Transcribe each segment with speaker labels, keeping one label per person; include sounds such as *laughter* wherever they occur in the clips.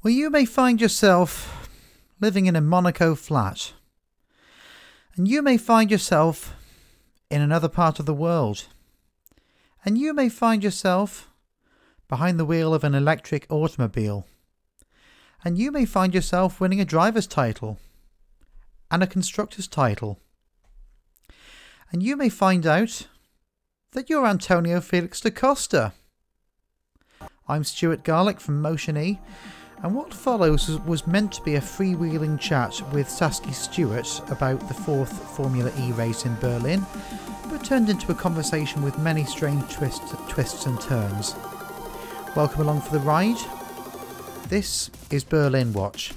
Speaker 1: Well, you may find yourself living in a Monaco flat, and you may find yourself in another part of the world, and you may find yourself behind the wheel of an electric automobile, and you may find yourself winning a driver's title and a constructor's title, and you may find out that you're Antonio Felix da Costa. I'm Stuart Garlick from Motion E and what follows was meant to be a freewheeling chat with Saskia Stewart about the fourth Formula E race in Berlin, but turned into a conversation with many strange twists, twists and turns. Welcome along for the ride. This is Berlin Watch.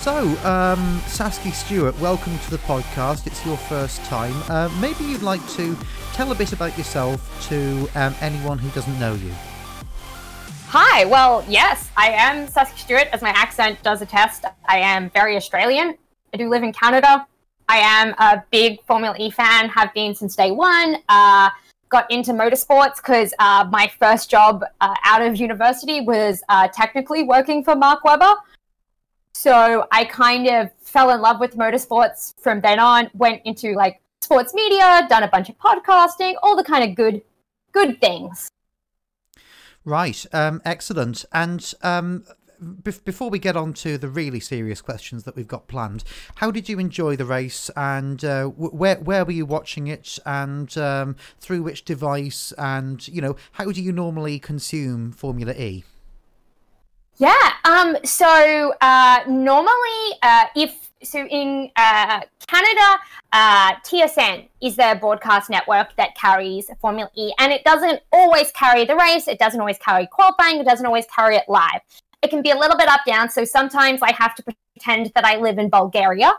Speaker 1: So, um, Stewart, welcome to the podcast. It's your first time. Uh, maybe you'd like to tell a bit about yourself to um, anyone who doesn't know you.
Speaker 2: Hi, well, yes, I am Saskia Stewart, as my accent does attest. I am very Australian. I do live in Canada. I am a big Formula E fan, have been since day one. Uh, got into motorsports because uh, my first job uh, out of university was uh, technically working for Mark Webber. So I kind of fell in love with motorsports from then on, went into like sports media, done a bunch of podcasting, all the kind of good good things.
Speaker 1: Right, um, excellent. And um, be- before we get on to the really serious questions that we've got planned, how did you enjoy the race, and uh, where where were you watching it, and um, through which device, and you know how do you normally consume Formula E?
Speaker 2: Yeah. Um. So uh, normally, uh, if so, in uh, Canada, uh, TSN is the broadcast network that carries Formula E, and it doesn't always carry the race. It doesn't always carry qualifying. It doesn't always carry it live. It can be a little bit up down. So sometimes I have to pretend that I live in Bulgaria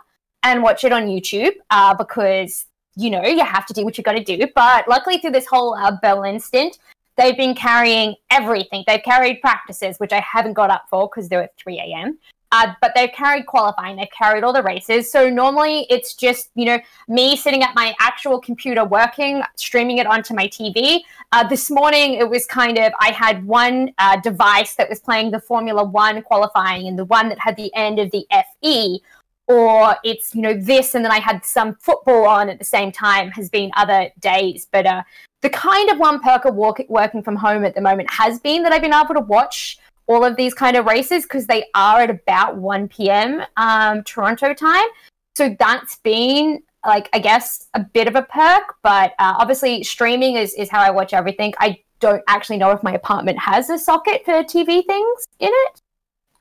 Speaker 2: and watch it on YouTube uh, because you know you have to do what you got to do. But luckily, through this whole uh, Berlin stint, They've been carrying everything. They've carried practices, which I haven't got up for because they're at 3 a.m. Uh, but they've carried qualifying, they've carried all the races. So normally it's just, you know, me sitting at my actual computer working, streaming it onto my TV. Uh, this morning it was kind of, I had one uh, device that was playing the Formula One qualifying and the one that had the end of the FE. Or it's, you know, this, and then I had some football on at the same time, has been other days. But uh, the kind of one perk of working from home at the moment has been that I've been able to watch all of these kind of races because they are at about 1 p.m. Um, Toronto time. So that's been like I guess a bit of a perk, but uh, obviously streaming is is how I watch everything. I don't actually know if my apartment has a socket for TV things in it.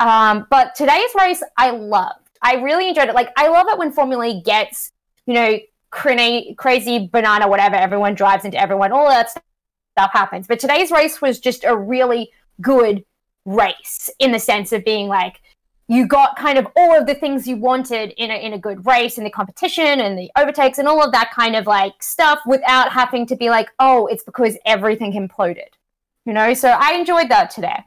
Speaker 2: Um, but today's race I loved. I really enjoyed it. Like I love it when Formula E gets you know crazy, crazy banana, whatever. Everyone drives into everyone. All that stuff happens. But today's race was just a really good race in the sense of being like you got kind of all of the things you wanted in a in a good race in the competition and the overtakes and all of that kind of like stuff without having to be like oh it's because everything imploded you know? So i enjoyed that today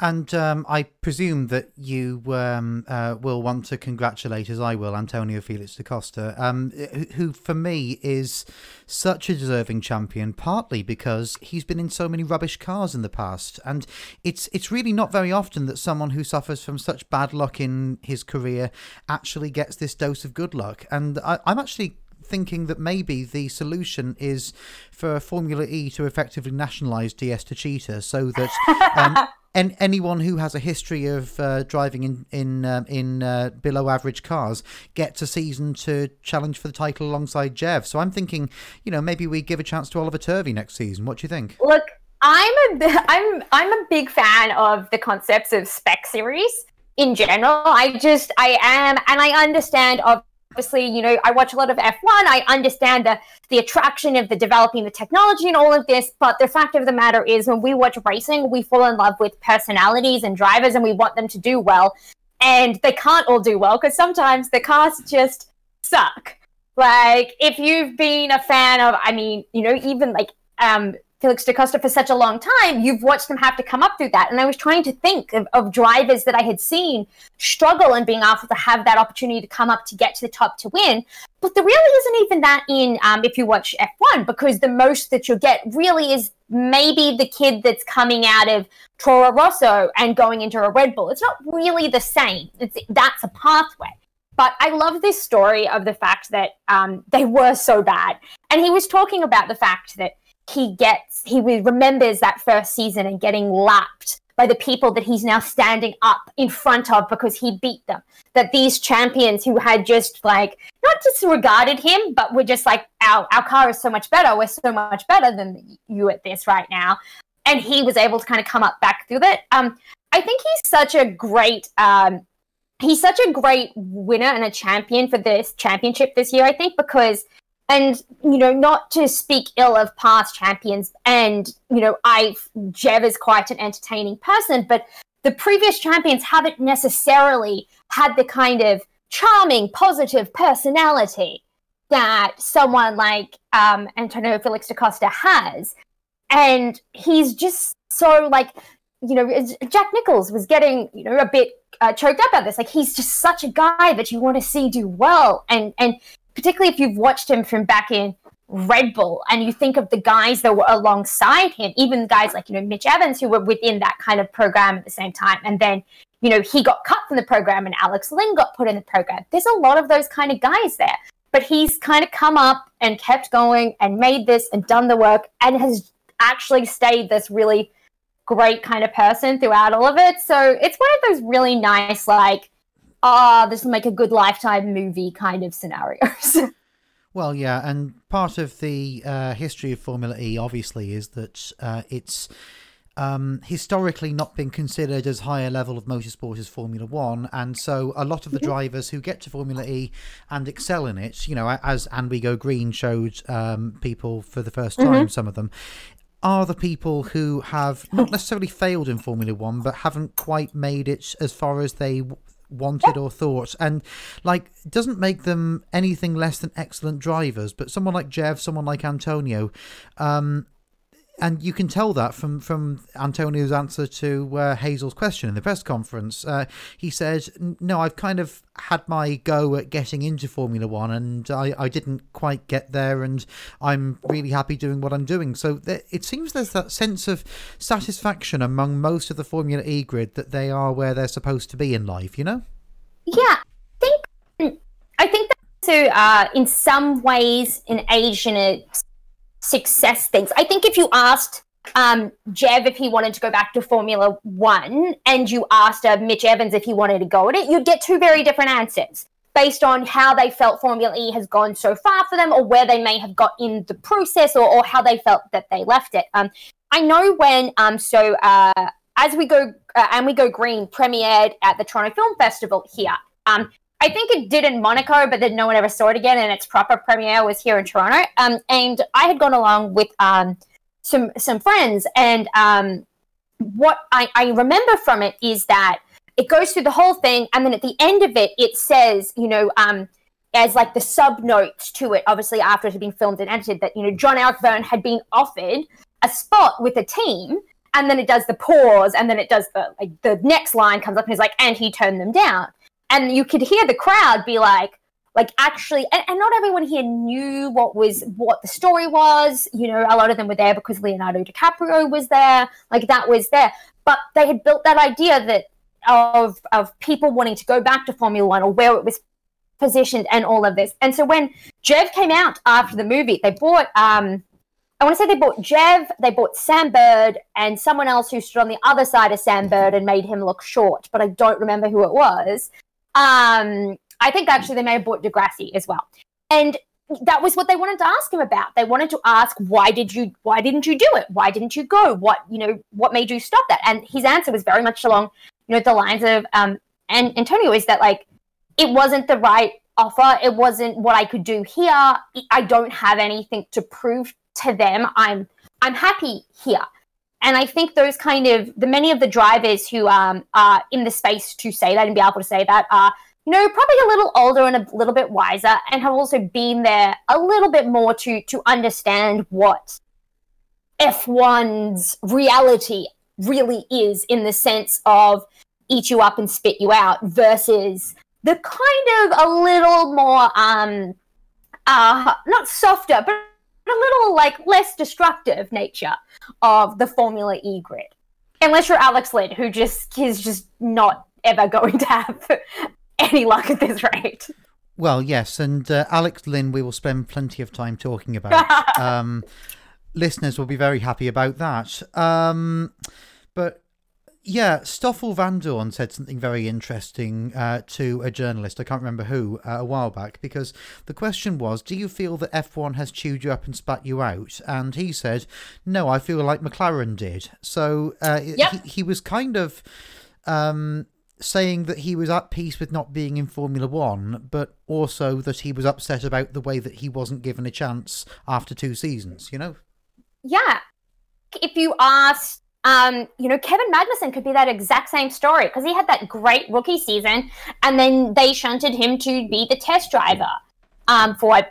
Speaker 1: and um, I presume that you um, uh, will want to congratulate, as I will, Antonio Felix da Costa, um, who for me is such a deserving champion, partly because he's been in so many rubbish cars in the past. And it's, it's really not very often that someone who suffers from such bad luck in his career actually gets this dose of good luck. And I, I'm actually thinking that maybe the solution is for Formula E to effectively nationalise DS Techeetah so that um, *laughs* and anyone who has a history of uh, driving in in uh, in uh, below average cars gets a season to challenge for the title alongside Jev. So I'm thinking, you know, maybe we give a chance to Oliver Turvey next season. What do you think?
Speaker 2: Look, I'm a I'm I'm a big fan of the concepts of spec series in general. I just I am, and I understand of obviously, you know, I watch a lot of F1. I understand the, the attraction of the developing the technology and all of this. But the fact of the matter is, when we watch racing, we fall in love with personalities and drivers and we want them to do well. And they can't all do well because sometimes the cars just suck. Like, if you've been a fan of, I mean, you know, even like um, Felix da Costa for such a long time, you've watched him have to come up through that. And I was trying to think of, of, drivers that I had seen struggle and being able to have that opportunity to come up to get to the top to win. But there really isn't even that in um, if you watch F1, because the most that you'll get really is maybe the kid that's coming out of Toro Rosso and going into a Red Bull. It's not really the same. It's, that's a pathway. But I love this story of the fact that um, they were so bad. And he was talking about the fact that he gets, he remembers that first season and getting lapped by the people that he's now standing up in front of because he beat them. That these champions who had just like not disregarded him, but were just like, our, our car is so much better. We're so much better than you at this right now. And he was able to kind of come up back through that. Um, I think he's such a great um, he's such a great winner and a champion for this championship this year, I think, because and you know, not to speak ill of past champions, and you know, I Jev is quite an entertaining person, but the previous champions haven't necessarily had the kind of charming, positive personality that someone like um, Antonio Felix da Costa has, and he's just so like you know, Jack Nicholls was getting, you know, a bit uh, choked up about this. Like he's just such a guy that you want to see do well, and and particularly if you've watched him from back in Red Bull, and you think of the guys that were alongside him, even guys like you know Mitch Evans who were within that kind of program at the same time, and then you know he got cut from the program, and Alex Lynn got put in the program. There's a lot of those kind of guys there, but he's kind of come up and kept going and made this and done the work, and has actually stayed this really great kind of person throughout all of it. So it's one of those really nice, like, ah, oh, this will make a good lifetime movie kind of scenarios. *laughs*
Speaker 1: well, yeah, and part of the uh, history of Formula E, obviously, is that uh, it's. Um, historically not been considered as high a level of motorsport as Formula One, and so a lot of the mm-hmm. drivers who get to Formula E and excel in it, you know, as And We Go Green showed um, people for the first time, mm-hmm. some of them, are the people who have not necessarily failed in Formula One, but haven't quite made it as far as they wanted or thought. And like doesn't make them anything less than excellent drivers but someone like jev someone like antonio um and you can tell that from from Antonio's answer to uh, Hazel's question in the press conference. Uh, he said, "No, I've kind of had my go at getting into Formula One, and I, I didn't quite get there, and I'm really happy doing what I'm doing." So there, it seems there's that sense of satisfaction among most of the Formula E grid that they are where they're supposed to be in life. You know?
Speaker 2: Yeah, I think I think that. Uh, in some ways, in Asian, it's success things. I think if you asked um, Jev if he wanted to go back to Formula One and you asked uh, Mitch Evans if he wanted to go at it, you'd get two very different answers based on how they felt Formula E has gone so far for them or where they may have got in the process or, or how they felt that they left it. Um, I know when, um, so uh, as we go, uh, and we go green premiered at the Toronto Film Festival here. Um, I think it did in Monaco, but then no one ever saw it again. And its proper premiere was here in Toronto. Um, and I had gone along with um, some some friends, and um, what I, I remember from it is that it goes through the whole thing, and then at the end of it, it says, you know, um, as like the sub notes to it, obviously after it had been filmed and edited, that you know Jean Eric had been offered a spot with a team, and then it does the pause, and then it does the like the next line comes up and is like, and he turned them down and you could hear the crowd be like like actually and, and, not everyone here knew what was what the story was you know a lot of them were there because leonardo dicaprio was there like that was there but they had built that idea that of of people wanting to go back to formula one or where it was positioned and all of this and so when jev came out after the movie they bought um I want to say they bought Jev, they bought Sam Bird, and someone else who stood on the other side of Sam Bird and made him look short, but I don't remember who it was. Um, I think actually they may have bought di Grassi as well. And that was what they wanted to ask him about. They wanted to ask, why did you, why didn't you do it? Why didn't you go? What, you know, what made you stop that? And his answer was very much along, you know, the lines of, um, and Antonio is that like, it wasn't the right offer. It wasn't what I could do here. I don't have anything to prove to them. I'm, I'm happy here. And I think those kind of the many of the drivers who um, are in the space to say that and be able to say that are you know probably a little older and a little bit wiser and have also been there a little bit more to to understand what F1's reality really is in the sense of eat you up and spit you out versus the kind of a little more um uh not softer but a little like less destructive nature of the Formula E grid. Unless you're Alex Lynn, who just is just not ever *laughs* going to have any luck at this rate.
Speaker 1: Well, yes, and uh, Alex Lynn, we will spend plenty of time talking about. *laughs* um, listeners will be very happy about that. Um, but yeah, Stoffel Vandoorne said something very interesting uh, to a journalist, I can't remember who, uh, a while back, because the question was, Do you feel that F1 has chewed you up and spat you out? And he said, No, I feel like McLaren did. So uh,
Speaker 2: Yep.
Speaker 1: he, he was kind of. Um, saying that he was at peace with not being in Formula One, but also that he was upset about the way that he wasn't given a chance after two seasons, you know?
Speaker 2: Yeah. If you asked, um, you know, Kevin Magnussen could be that exact same story because he had that great rookie season and then they shunted him to be the test driver um, for I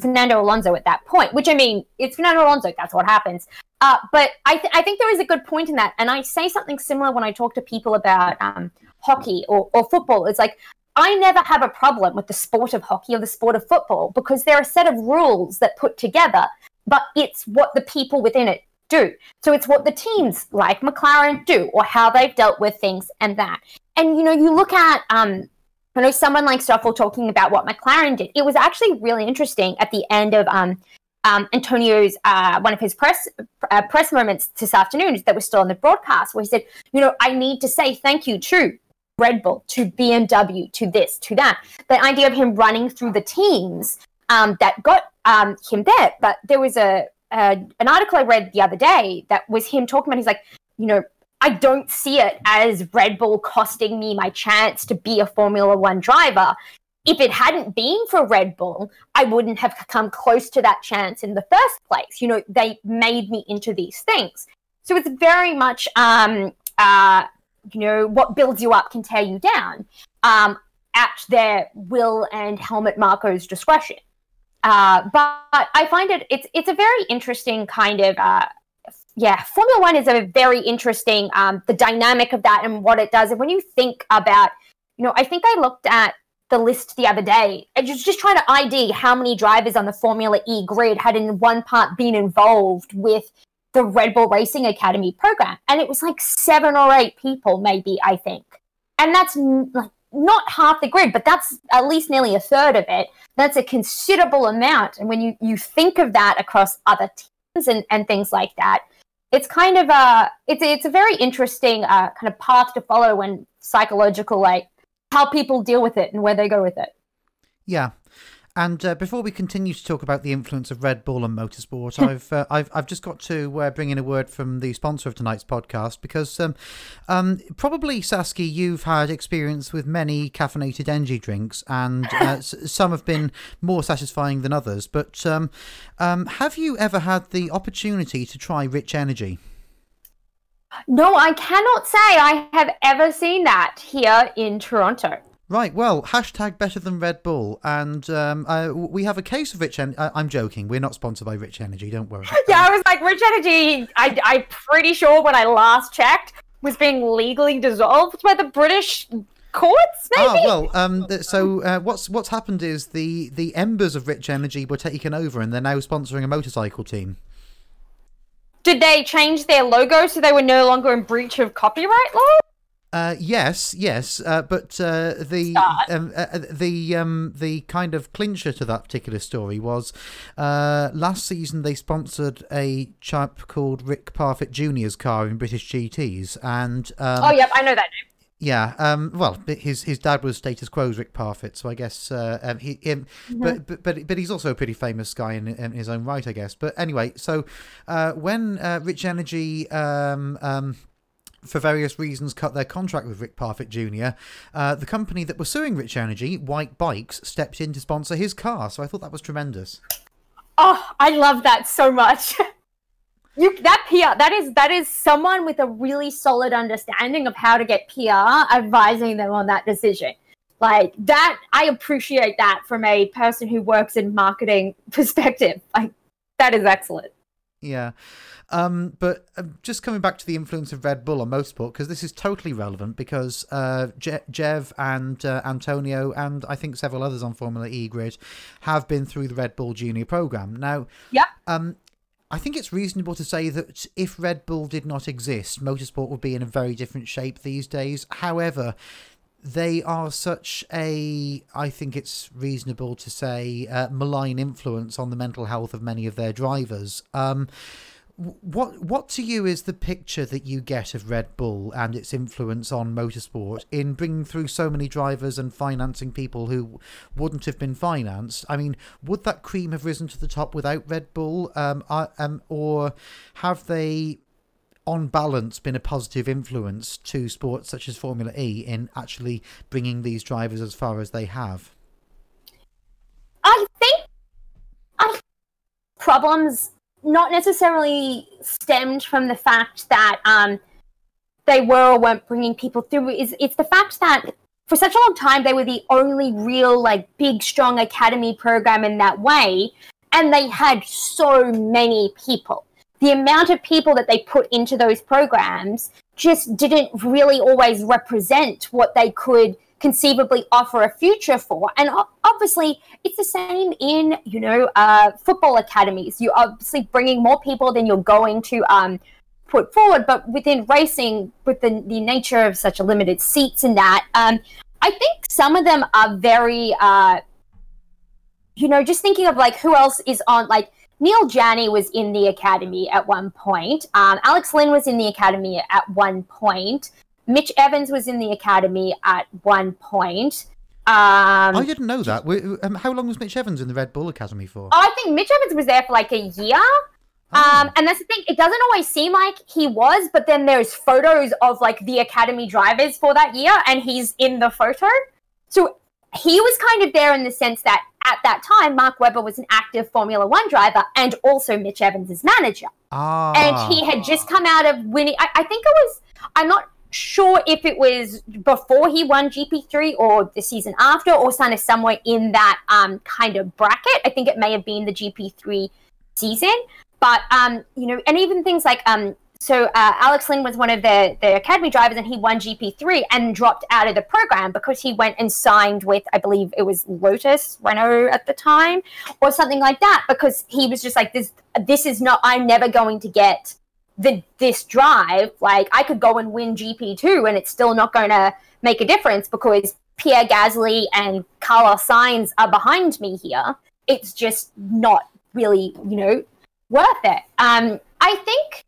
Speaker 2: Fernando Alonso at that point, which I mean, it's Fernando Alonso, that's what happens. Uh, but I, th- I think there is a good point in that. And I say something similar when I talk to people about um, hockey or, or football. It's like, I never have a problem with the sport of hockey or the sport of football because there are a set of rules that put together, but it's what the people within it do. So it's what the teams like McLaren do or how they've dealt with things and that. And you know, you look at um I know someone like Stoffel talking about what McLaren did. It was actually really interesting at the end of um um, Antonio's uh, one of his press uh, press moments this afternoon that was still on the broadcast, where he said, "You know, I need to say thank you to Red Bull, to BMW, to this, to that." The idea of him running through the teams um, that got um, him there, but there was a, a an article I read the other day that was him talking about. He's like, you know, I don't see it as Red Bull costing me my chance to be a Formula One driver. If it hadn't been for Red Bull, I wouldn't have come close to that chance in the first place. You know, they made me into these things. So it's very much, um, uh, you know, what builds you up can tear you down um, at their will and Helmut Marko's discretion. Uh, but I find it it's it's a very interesting kind of uh, yeah, Formula One is a very interesting um, the dynamic of that and what it does. And when you think about, you know, I think I looked at the list the other day and just just trying to ID how many drivers on the Formula E grid had in one part been involved with the Red Bull Racing Academy program, and it was like seven or eight people, maybe I think, and that's like not half the grid, but that's at least nearly a third of it. That's a considerable amount, and when you you think of that across other teams and and things like that it's kind of a it's it's a very interesting uh, kind of path to follow when psychological like how people deal with it and where they go with it.
Speaker 1: Yeah. And uh, before we continue to talk about the influence of Red Bull on motorsport, I've uh, I've I've just got to uh, bring in a word from the sponsor of tonight's podcast because um, um, probably Saskia, you've had experience with many caffeinated energy drinks, and uh, *laughs* some have been more satisfying than others. But um, um, have you ever had the opportunity to try Rich Energy?
Speaker 2: No, I cannot say I have ever seen that here in Toronto.
Speaker 1: Right, well, hashtag better than Red Bull, and um, uh, we have a case of Rich. En- uh, I'm joking. We're not sponsored by Rich Energy. Don't worry. *laughs*
Speaker 2: Yeah, I was like, Rich Energy, I, I'm pretty sure when I last checked, was being legally dissolved by the British courts, maybe?
Speaker 1: Ah, well, um, th- so uh, what's what's happened is the the embers of Rich Energy were taken over, and they're now sponsoring a motorcycle team.
Speaker 2: Did they change their logo so they were no longer in breach of copyright law?
Speaker 1: Uh, yes, yes, uh, but uh, the um, uh, uh, the um, the kind of clincher to that particular story was uh, last season they sponsored a chap called Rick Parfitt Jr.'s car in British GTS, and um,
Speaker 2: oh, yep, I know that name.
Speaker 1: Yeah, um, well, his his dad was status quo's Rick Parfitt, so I guess uh, um, he, him, but, but but but he's also a pretty famous guy in, in his own right, I guess. But anyway, so uh, when uh, Rich Energy. Um, um, for various reasons, cut their contract with Rick Parfitt Jr. Uh, the company that was suing Rich Energy, Whyte Bikes, stepped in to sponsor his car. So I thought that was tremendous.
Speaker 2: Oh, I love that so much. *laughs* You that PR that is that is someone with a really solid understanding of how to get PR advising them on that decision. Like that I appreciate that from a person who works in marketing *laughs* perspective. Like that is excellent.
Speaker 1: Yeah. Um, but uh, just coming back to the influence of Red Bull on motorsport, because this is totally relevant because uh, Je- Jev and uh, Antonio and I think several others on Formula E grid have been through the Red Bull Junior program. Now,
Speaker 2: yeah.
Speaker 1: Um, I think it's reasonable to say that if Red Bull did not exist, motorsport would be in a very different shape these days. However, they are such a, I think it's reasonable to say, uh, malign influence on the mental health of many of their drivers. Um, what what to you is the picture that you get of Red Bull and its influence on motorsport in bringing through so many drivers and financing people who wouldn't have been financed? I mean, would that cream have risen to the top without Red Bull, um, um, or have they, on balance, been a positive influence to sports such as Formula E in actually bringing these drivers as far as they have?
Speaker 2: I think I problems not necessarily stemmed from the fact that um, they were or weren't bringing people through. Is it's the fact that for such a long time they were the only real like big strong academy program in that way, and they had so many people. The amount of people that they put into those programs just didn't really always represent what they could conceivably offer a future for. And obviously, it's the same in you know uh, football academies. You're obviously bringing more people than you're going to um, put forward. But within racing, with the, the nature of such a limited seats and that, um, I think some of them are very, uh, you know, just thinking of like who else is on like. Neel Jani was in the academy at one point. Um, Alex Lynn was in the academy at one point. Mitch Evans was in the academy at one point. Um,
Speaker 1: I didn't know that. Um, how long was Mitch Evans in the Red Bull Academy for?
Speaker 2: I think Mitch Evans was there for like a year. Oh. Um, and that's the thing; it doesn't always seem like he was, but then there's photos of like the academy drivers for that year, and he's in the photo. So he was kind of there in the sense that at that time, Mark Webber was an active Formula One driver and also Mitch Evans' manager.
Speaker 1: Ah.
Speaker 2: And he had just come out of winning. I, I think it was. I'm not sure if it was before he won GP3 or the season after, or kind of somewhere in that um, kind of bracket. I think it may have been the GP3 season. But, um, you know, and even things like, um, so uh, Alex Lynn was one of the, the academy drivers and he won GP3 and dropped out of the program because he went and signed with, I believe it was Lotus Renault at the time or something like that because he was just like, this, this is not, I'm never going to get the this drive, like I could go and win GP2 and it's still not going to make a difference because Pierre Gasly and Carlos Sainz are behind me here. It's just not really, you know, worth it. Um, I think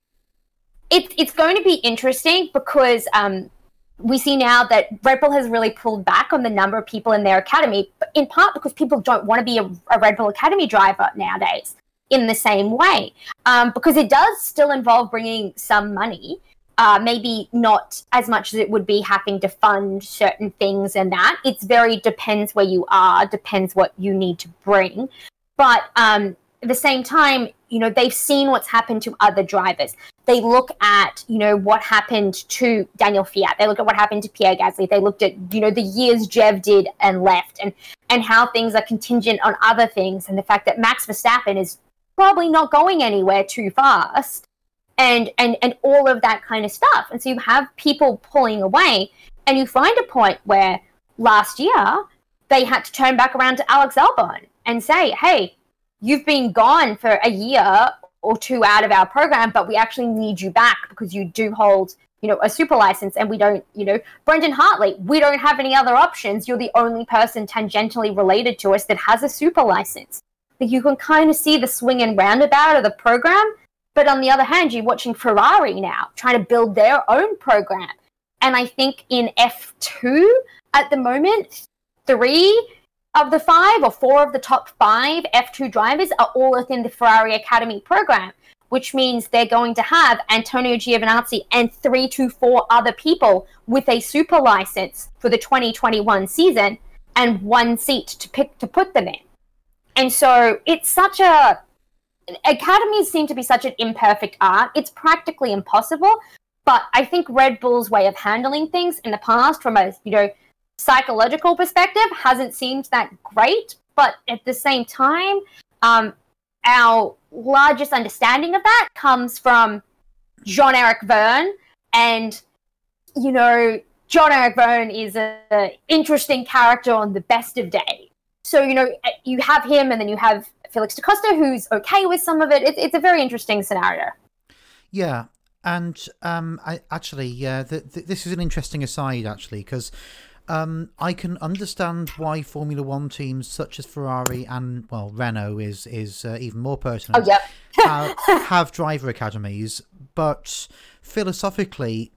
Speaker 2: it's it's going to be interesting because um, we see now that Red Bull has really pulled back on the number of people in their academy, in part because people don't want to be a, a Red Bull Academy driver nowadays in the same way um, because it does still involve bringing some money. Uh, maybe not as much as it would be having to fund certain things and that. It's very depends where you are, depends what you need to bring. But um, at the same time, you know, they've seen what's happened to other drivers. They look at, you know, what happened to Daniil Kvyat. They look at what happened to Pierre Gasly. They looked at, you know, the years Jev did and left and, and how things are contingent on other things and the fact that Max Verstappen is probably not going anywhere too fast and and and all of that kind of stuff. And so you have people pulling away and you find a point where last year they had to turn back around to alex albon and say hey you've been gone for a year or two out of our program but we actually need you back because you do hold you know a super license and we don't you know brendan hartley we don't have any other options. You're the only person tangentially related to us that has a super license you can kind of see the swing and roundabout of the program. But on the other hand, you're watching Ferrari now trying to build their own program. And I think in F2 at the moment, three of the five or four of the top five F2 drivers are all within the Ferrari Academy program, which means they're going to have Antonio Giovinazzi and three to four other people with a super license for the 2021 season and one seat to pick to put them in. And so it's such a academies seem to be such an imperfect art. It's practically impossible. But I think Red Bull's way of handling things in the past, from a you know psychological perspective, hasn't seemed that great. But at the same time, um, our largest understanding of that comes from Jean Eric Vergne. And, you know, Jean Eric Vergne is an interesting character on the best of days. So, you know, you have him and then you have Felix da Costa, who's okay with some of it. It's, it's a very interesting scenario.
Speaker 1: Yeah. And um, I actually, yeah, th- th- this is an interesting aside, actually, because um, I can understand why Formula One teams such as Ferrari and well Renault is is uh, even more pertinent.
Speaker 2: Oh, yep.
Speaker 1: have, have driver academies, but philosophically,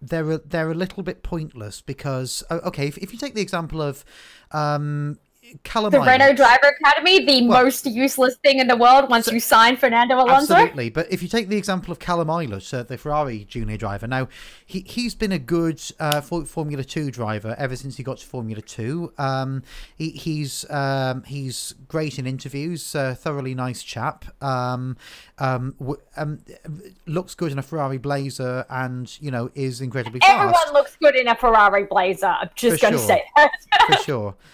Speaker 1: they're a, they're a little bit pointless because okay, if, if you take the example of um, Callum
Speaker 2: the Renault Driver Academy, the
Speaker 1: Well-
Speaker 2: most useless thing in the world once
Speaker 1: So-
Speaker 2: you sign Fernando Alonso.
Speaker 1: Absolutely, but if you take the example of Callum Ilott, uh, the Ferrari junior driver, now he he's been a good uh, for, Formula Two driver ever since he got to Formula Two. Um, he, he's um, he's great in interviews, uh, thoroughly nice chap. Um, um, w- um, looks good in a Ferrari blazer, and you know is incredibly fast
Speaker 2: Everyone looks good in a Ferrari blazer. I'm just going to
Speaker 1: sure.
Speaker 2: say that.
Speaker 1: for sure. *laughs*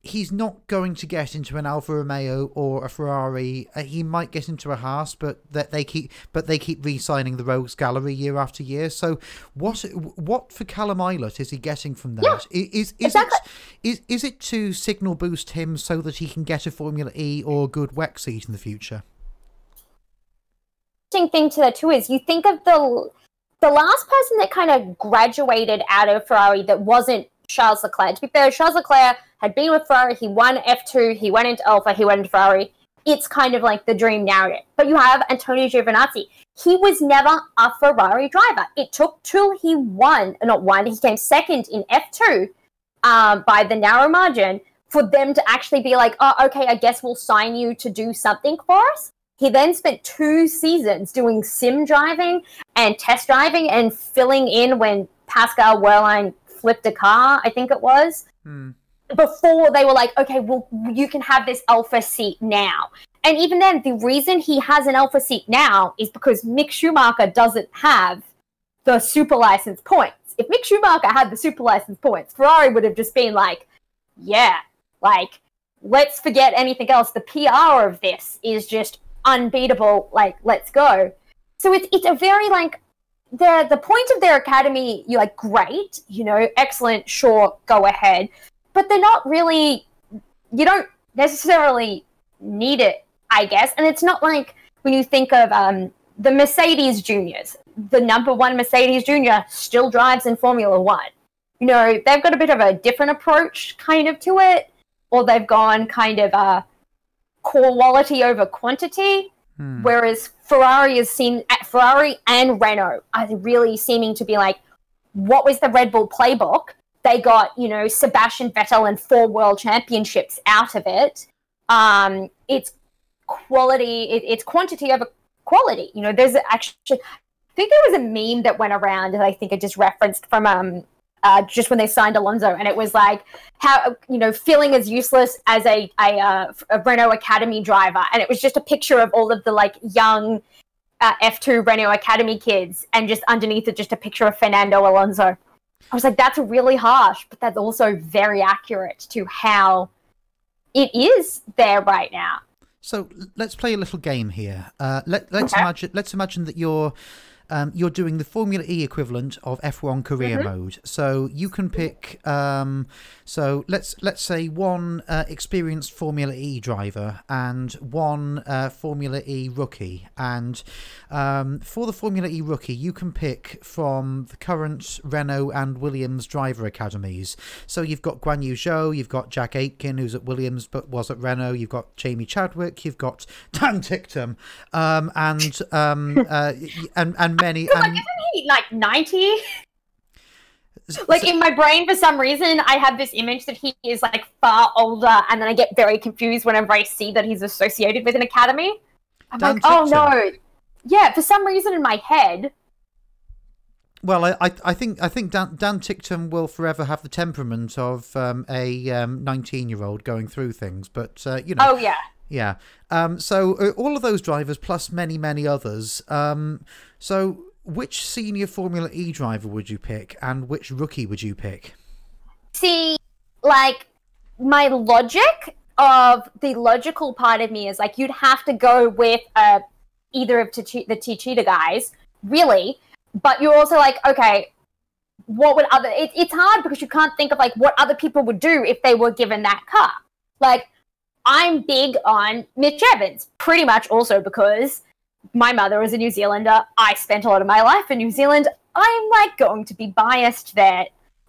Speaker 1: He's not going to get into an Alfa Romeo or a Ferrari. Uh, he might get into a Haas, but that they keep but they keep re-signing the Rogues Gallery year after year. So what what for Callum Ilott is he getting from that? I- Is is
Speaker 2: exactly.
Speaker 1: it is is it to signal boost him so that he can get a Formula E or good WEC seat in the future?
Speaker 2: interesting thing to that too is you think of the the last person that kind of graduated out of Ferrari that wasn't Charles Leclerc. To be fair, Charles Leclerc had been with Ferrari. He won F2. He went into Alfa. He went into Ferrari. It's kind of like the dream narrative. But you have Antonio Giovinazzi. He was never a Ferrari driver. It took till he won, not won, he came second in F2 um, by the narrow margin for them to actually be like, oh, okay, I guess we'll sign you to do something for us. He then spent two seasons doing sim driving and test driving and filling in when Pascal Wehrlein flipped a car, I think it was,
Speaker 1: Hmm.
Speaker 2: Before they were like, okay, well, you can have this Alfa seat now. And even then, the reason he has an Alfa seat now is because Mick Schumacher doesn't have the super license points. If Mick Schumacher had the super license points, Ferrari would have just been like, yeah, like, let's forget anything else. The PR of this is just unbeatable. Like, let's go. So it's it's a very like the the point of their academy. You're like great, you know, excellent, sure, go ahead, but they're not really. You don't necessarily need it, I guess. And it's not like when you think of um, the Mercedes juniors, the number one Mercedes junior still drives in Formula One. You know, they've got a bit of a different approach kind of to it, or they've gone kind of uh, quality over quantity.
Speaker 1: Hmm.
Speaker 2: Whereas Ferrari is seen at Ferrari and Renault are really seeming to be like, what was the Red Bull playbook? They got, you know, Sebastian Vettel and four world championships out of it. Um, it's quality, it, it's quantity over quality. You know, there's actually, I think there was a meme that went around that I think I just referenced from um, uh, just when they signed Alonso, and it was like how you know feeling as useless as a a, uh, a Renault Academy driver, and it was just a picture of all of the like young uh, F2 Renault Academy kids, and just underneath it, just a picture of Fernando Alonso. I was like, that's really harsh, but that's also very accurate to how it is there right now.
Speaker 1: So let's play a little game here. Uh, let, let's
Speaker 2: Okay.
Speaker 1: imagine. Let's imagine that you're um, you're doing the Formula E equivalent of F1 career
Speaker 2: Mm-hmm.
Speaker 1: mode. So you can pick. Um, so let's let's say one uh, experienced Formula E driver and one uh, Formula E rookie. And um, for the Formula E rookie, you can pick from the current Renault and Williams driver academies. So you've got Guan Yu Zhou, you've got Jack Aitken, who's at Williams but was at Renault. You've got Jamie Chadwick, you've got *laughs* Dan Ticktum, um, and um, *laughs* uh, and and many.
Speaker 2: Like,
Speaker 1: And
Speaker 2: isn't he like 90? Like in my brain, for some reason, I have this image that he is like far older, and then I get very confused whenever I see that he's associated with an academy. I'm
Speaker 1: Dan
Speaker 2: like, oh no. Yeah, for some reason in my head,
Speaker 1: Well, I, I, I think I think Dan, Dan Ticktum will forever have the temperament of um, a um, nineteen-year-old going through things, but uh, you know,
Speaker 2: oh yeah.
Speaker 1: Yeah. Um, so uh, all of those drivers plus many many others. Um, so which senior Formula E driver would you pick, and which rookie would you pick?
Speaker 2: See, like my logic of the logical part of me is like you'd have to go with uh, either of the Techeetah guys, really. But you're also like, okay, what would other? It, it's hard because you can't think of like what other people would do if they were given that car. Like, I'm big on Mitch Evans, pretty much also because my mother was a New Zealander. I spent a lot of my life in New Zealand. I'm like going to be biased there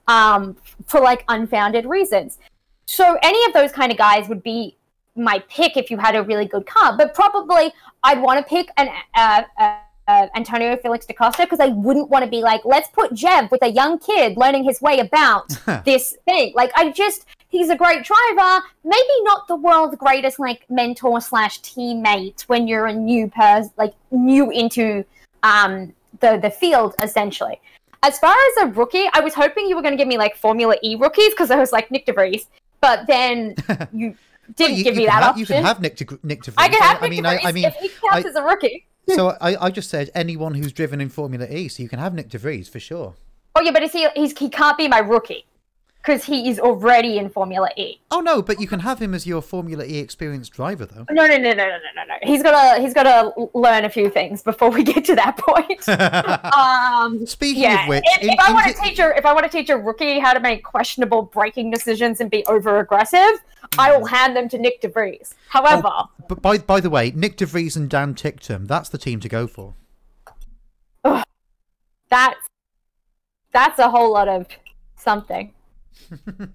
Speaker 2: um, for like unfounded reasons. So any of those kind of guys would be my pick if you had a really good car. But probably I'd want to pick an uh, uh, uh, Antonio Felix da Costa because I wouldn't want to be like, let's put Jev with a young kid learning his way about *laughs* this thing. Like I just he's a great driver, maybe not the world's greatest like mentor slash teammate when you're a new person, like new into um the the field essentially. As far as a rookie, I was hoping you were going to give me like Formula E rookies because I was like Nyck de Vries, but then *laughs* you didn't
Speaker 1: Well, you,
Speaker 2: give
Speaker 1: you
Speaker 2: me that
Speaker 1: have,
Speaker 2: option.
Speaker 1: You can have Nick De, Nyck de Vries.
Speaker 2: I can have
Speaker 1: I
Speaker 2: Nick
Speaker 1: mean,
Speaker 2: DeVries
Speaker 1: I, I mean,
Speaker 2: if he counts
Speaker 1: I-
Speaker 2: as a rookie. *laughs*
Speaker 1: so I, I just said anyone who's driven in Formula E, so you can have Nyck de Vries for sure.
Speaker 2: Oh yeah, but is he? He's, he can't be my rookie because he is already in Formula E.
Speaker 1: Oh no, but you can have him as your Formula E experienced driver, though.
Speaker 2: No, no, no, no, no, no, no. He's gotta he's gotta learn a few things before we get to that point. *laughs* um,
Speaker 1: Speaking
Speaker 2: yeah,
Speaker 1: of which,
Speaker 2: if,
Speaker 1: in-
Speaker 2: if I want to teach a if I want to teach a rookie how to make questionable braking decisions and be over aggressive, I
Speaker 1: Hmm.
Speaker 2: will hand them to Nyck de Vries. However,
Speaker 1: But by by the way, Nyck de Vries and Dan Ticktum, that's the team to go for.
Speaker 2: that's that's a whole lot of something. *laughs*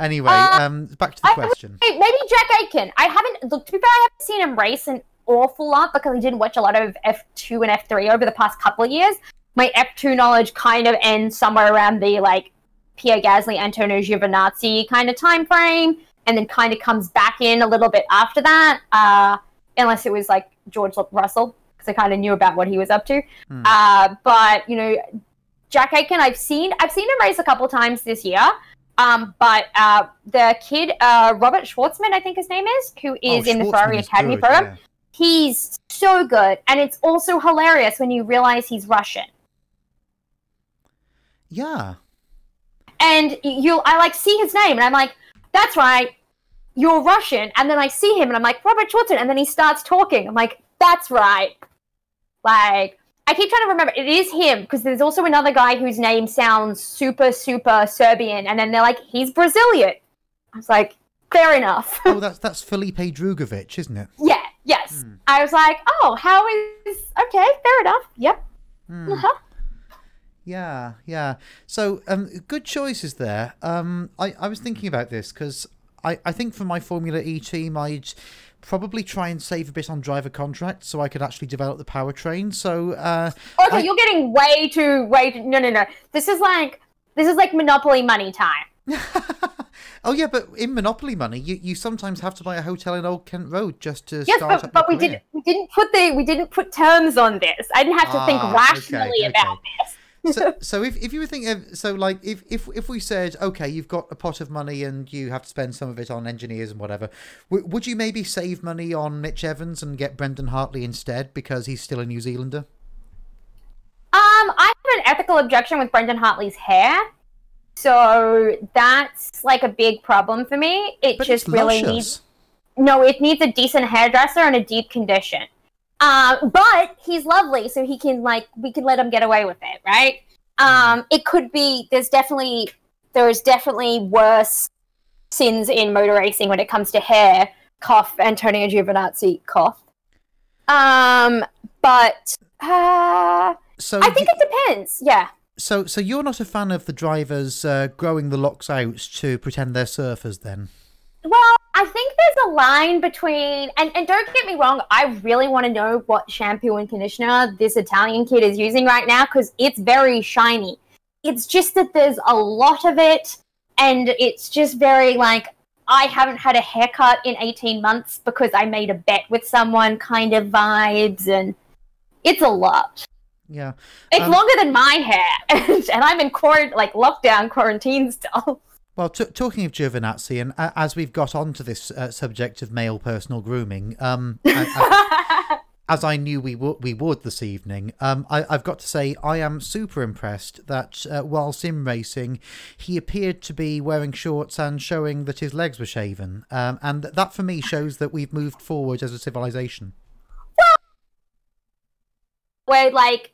Speaker 1: Anyway,
Speaker 2: Uh,
Speaker 1: um, back to the
Speaker 2: I-
Speaker 1: question.
Speaker 2: Maybe Jack Aitken. I haven't look to be fair, I haven't seen him race an awful lot because I didn't watch a lot of F two and F three over the past couple of years. My F two knowledge kind of ends somewhere around the like Pierre Gasly, Antonio Giovinazzi kind of time frame, and then kind of comes back in a little bit after that. Uh, unless it was like George Russell, because I kind of knew about what he was up to.
Speaker 1: Hmm.
Speaker 2: Uh, but you know, Jack Aitken, I've seen I've seen him race a couple times this year. Um, but uh, the kid, uh, Robert Shwartzman, I think his name is, who is
Speaker 1: Oh,
Speaker 2: in the Ferrari Academy
Speaker 1: good,
Speaker 2: program,
Speaker 1: yeah.
Speaker 2: he's so good, and it's also hilarious when you realize he's Russian.
Speaker 1: Yeah.
Speaker 2: And you, I like see his name, and I'm like, that's right, you're Russian. And then I see him, and I'm like, Robert Shwartzman, and then he starts talking. I'm like, that's right. Like, I keep trying to remember, it is him because there's also another guy whose name sounds super, super Serbian, and then they're like, he's Brazilian. I was like, fair enough.
Speaker 1: Oh, *laughs* that's that's Felipe Drugovich, isn't it?
Speaker 2: yeah, yes.
Speaker 1: Hmm.
Speaker 2: I was like, oh, how is okay, fair enough. Yep.
Speaker 1: Hmm.
Speaker 2: Uh-huh.
Speaker 1: Yeah, yeah. So, um, good choices there. Um, I, I was thinking about this because I, I think for my Formula E team, I'd probably try and save a bit on driver contracts so I could actually develop the powertrain. So, uh,
Speaker 2: Okay,
Speaker 1: I-
Speaker 2: you're getting way too way too, no no no. This is like this is like monopoly money time. *laughs*
Speaker 1: oh yeah, but in Monopoly money, you, you sometimes have to buy a hotel in Old Kent Road just to
Speaker 2: Yes,
Speaker 1: start
Speaker 2: but,
Speaker 1: up
Speaker 2: but
Speaker 1: your
Speaker 2: we didn't we didn't put the we didn't put terms on this. I didn't have to think
Speaker 1: Ah,
Speaker 2: rationally
Speaker 1: okay,
Speaker 2: about this.
Speaker 1: So, *laughs* so if, if you were thinking of, so like if, if if we said okay you've got a pot of money and you have to spend some of it on engineers and whatever w- would you maybe save money on Mitch Evans and get Brendan Hartley instead because he's still a New Zealander
Speaker 2: Um, I have an ethical objection with Brendan Hartley's hair. So that's like a big problem for me. It
Speaker 1: but
Speaker 2: just really needs no, it needs a decent hairdresser and a deep condition. Um, but he's lovely, so he can like we can let him get away with it, right? Um, it could be there's definitely there's definitely worse sins in motor racing when it comes to hair. Cough, Antonio Giovinazzi, cough. Um, but uh,
Speaker 1: so
Speaker 2: I think
Speaker 1: you-
Speaker 2: it depends. Yeah.
Speaker 1: so so you're not a fan of the drivers uh, growing the locks out to pretend they're surfers then
Speaker 2: Well, I think there's a line between, and, and don't get me wrong, I really want to know what shampoo and conditioner this Italian kid is using right now because it's very shiny. It's just that there's a lot of it, and it's just very like, I haven't had a haircut in 18 months because I made a bet with someone kind of vibes, and it's a lot.
Speaker 1: yeah
Speaker 2: It's
Speaker 1: Um,
Speaker 2: longer than my hair, and, *laughs* and I'm in quarant like lockdown quarantine *laughs* still.
Speaker 1: Well, t- talking of Giovinazzi, and uh, as we've got onto this uh, subject of male personal grooming, um, I, I, *laughs* as I knew we would we would this evening, um, I, have got to say I am super impressed that uh, while sim racing, he appeared to be wearing shorts and showing that his legs were shaven, um, and that for me shows that we've moved forward as a civilization.
Speaker 2: Where like,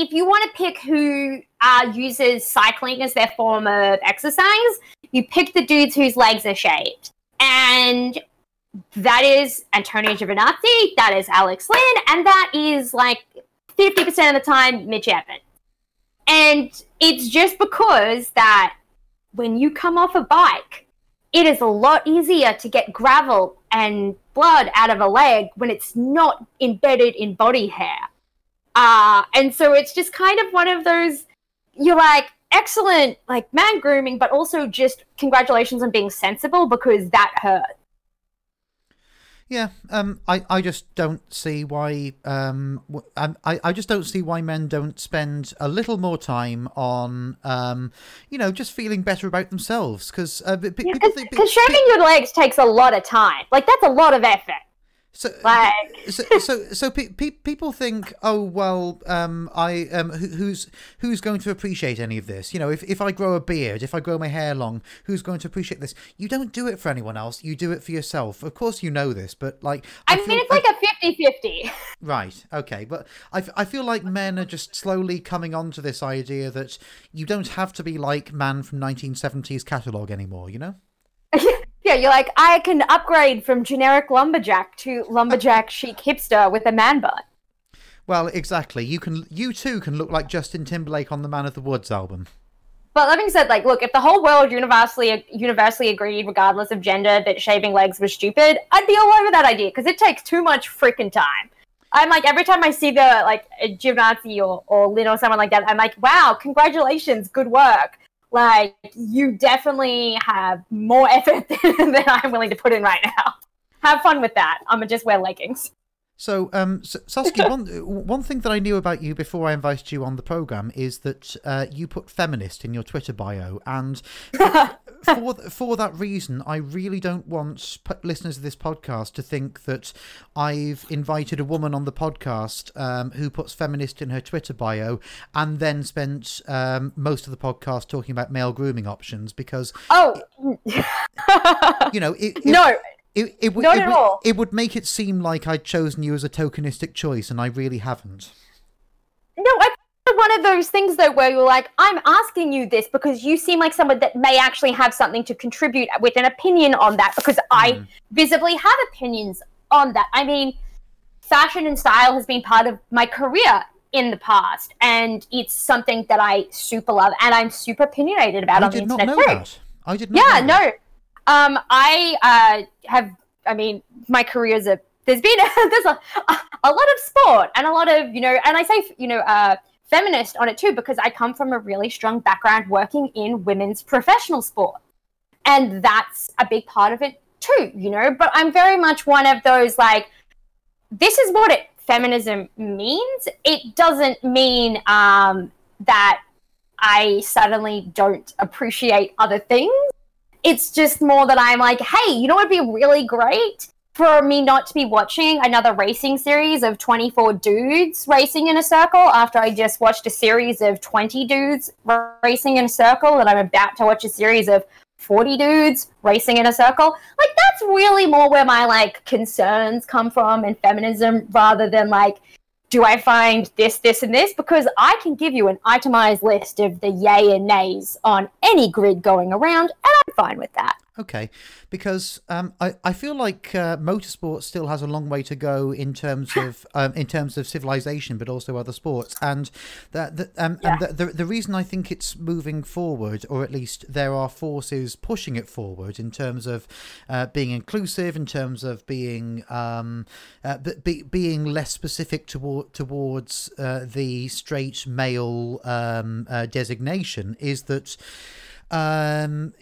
Speaker 2: if you want to pick who uh, uses cycling as their form of exercise, you pick the dudes whose legs are shaved, and that is Antonio Giovinazzi, that is Alex Lynn, and that is like 50% of the time Mitch Evans. And it's just because that when you come off a bike, it is a lot easier to get gravel and blood out of a leg when it's not embedded in body hair. Uh, and so it's just kind of one of those, you're like, excellent, like man grooming, but also just congratulations on being sensible because that hurt.
Speaker 1: Yeah, um, I, I just don't see why um, um, I, I just don't see why men don't spend a little more time on um, you know, just feeling better about themselves because uh,
Speaker 2: people because shaving your legs takes a lot of time. Like that's a lot of effort.
Speaker 1: So, like... *laughs* so, so, so pe- pe- people think, oh well, um, I um, who's who's going to appreciate any of this? You know, if if I grow a beard, if I grow my hair long, who's going to appreciate this? You don't do it for anyone else. You do it for yourself. Of course, you know this, but like,
Speaker 2: I, I mean, it's like a 50-50.
Speaker 1: Right. Okay, but I, I feel like men are just slowly coming on to this idea that you don't have to be like man from 1970s catalog anymore. You know. *laughs*
Speaker 2: Yeah, you're like, I can upgrade from generic lumberjack to lumberjack chic hipster with a man bun.
Speaker 1: Well, exactly. You can, you too, can look like Justin Timberlake on the Man of the Woods album.
Speaker 2: But that being said, like, look, if the whole world universally universally agreed, regardless of gender, that shaving legs was stupid, I'd be all over that idea because it takes too much freaking time. I'm like, every time I see the like Giovinazzi or or Lynn or someone like that, I'm like, wow, congratulations, good work like you definitely have more *laughs* effort than, than I'm willing to put in right now. Have fun with that. I'm gonna just wear leggings.
Speaker 1: So, um, Saskia, one one thing that I knew about you before I invited you on the program is that uh, you put feminist in your Twitter bio, and *laughs* for for that reason, I really don't want listeners of this podcast to think that I've invited a woman on the podcast um, who puts feminist in her Twitter bio and then spent um, most of the podcast talking about male grooming options because
Speaker 2: oh, *laughs*
Speaker 1: you know, it, it,
Speaker 2: no.
Speaker 1: It, it, would, Not it, at would, all. it would make it seem like I'd chosen you as a tokenistic choice, and I really haven't.
Speaker 2: No, I one of those things though where you're like, I'm asking you this because you seem like someone that may actually have something to contribute with an opinion on that because mm. I visibly have opinions on that. I mean, fashion and style has been part of my career in the past, and it's something that I super love and I'm super opinionated about
Speaker 1: I
Speaker 2: on the
Speaker 1: internet
Speaker 2: too.
Speaker 1: That. I did not. Know that.
Speaker 2: Yeah, no. Um, I uh, have. I mean, my career is a. There's been a, *laughs* there's a, a lot of sport and a lot of you know, and I say you know, uh, feminist on it too because I come from a really strong background working in women's professional sport, and that's a big part of it too, you know. But I'm very much one of those like, this is what it feminism means. It doesn't mean um, that I suddenly don't appreciate other things it's just more that I'm like, hey, you know what would be really great? For me not to be watching another racing series of 24 dudes racing in a circle after I just watched a series of 20 dudes racing in a circle, and I'm about to watch a series of 40 dudes racing in a circle. Like, that's really more where my like concerns come from in feminism rather than like, do I find this, this, and this? Because I can give you an itemized list of the yay and nays on any grid going around, and I'm fine with that.
Speaker 1: Okay, because um, I I feel like uh, motorsport still has a long way to go in terms of *laughs* um, in terms of civilization, but also other sports, and that the, um, yeah. and the, the the reason I think it's moving forward, or at least there are forces pushing it forward in terms of uh, being inclusive, in terms of being um, uh, be, being less specific toward towards uh, the straight male um, uh, designation, is that um,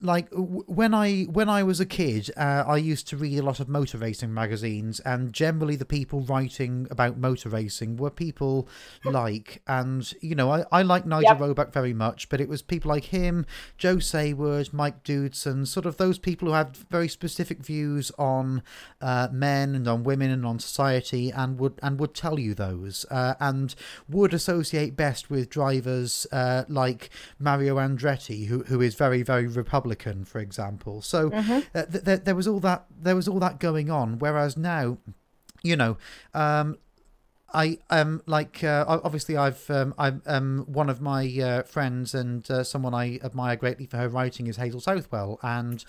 Speaker 1: like when I when I was a kid, uh, I used to read a lot of motor racing magazines, and generally the people writing about motor racing were people like, and you know, I, I like Nigel
Speaker 2: Yep.
Speaker 1: Roebuck very much, but it was people like him, Joe Saward, Mike Doodson, sort of those people who had very specific views on uh, men and on women and on society, and would and would tell you those, uh, and would associate best with drivers uh, like Mario Andretti, who who is very very Republican, for example. So
Speaker 2: Mm-hmm.
Speaker 1: uh, th- th- there was all that there was all that going on. Whereas now, you know, um, I um like uh, obviously I've um I'm um one of my uh, friends and uh, someone I admire greatly for her writing is Hazel Southwell and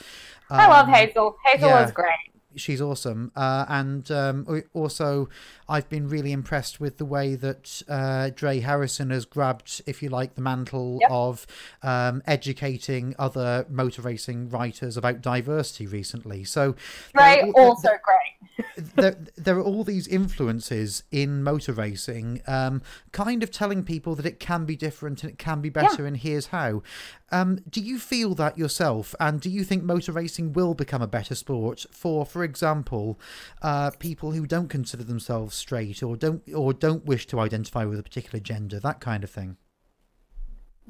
Speaker 2: I love
Speaker 1: um,
Speaker 2: Hazel. Hazel
Speaker 1: yeah.
Speaker 2: was great.
Speaker 1: She's awesome uh, and um, also I've been really impressed with the way that uh, Dre Harrison has grabbed if you like the mantle
Speaker 2: Yep.
Speaker 1: of um, educating other motor racing writers about diversity recently so there-
Speaker 2: Dre
Speaker 1: there-
Speaker 2: also great. *laughs*
Speaker 1: there, there are all these influences in motor racing, um, kind of telling people that it can be different and it can be better, and here's how. Um, do you feel that yourself, and do you think motor racing will become a better sport for, for example, uh, people who don't consider themselves straight or don't or don't wish to identify with a particular gender, that kind of thing?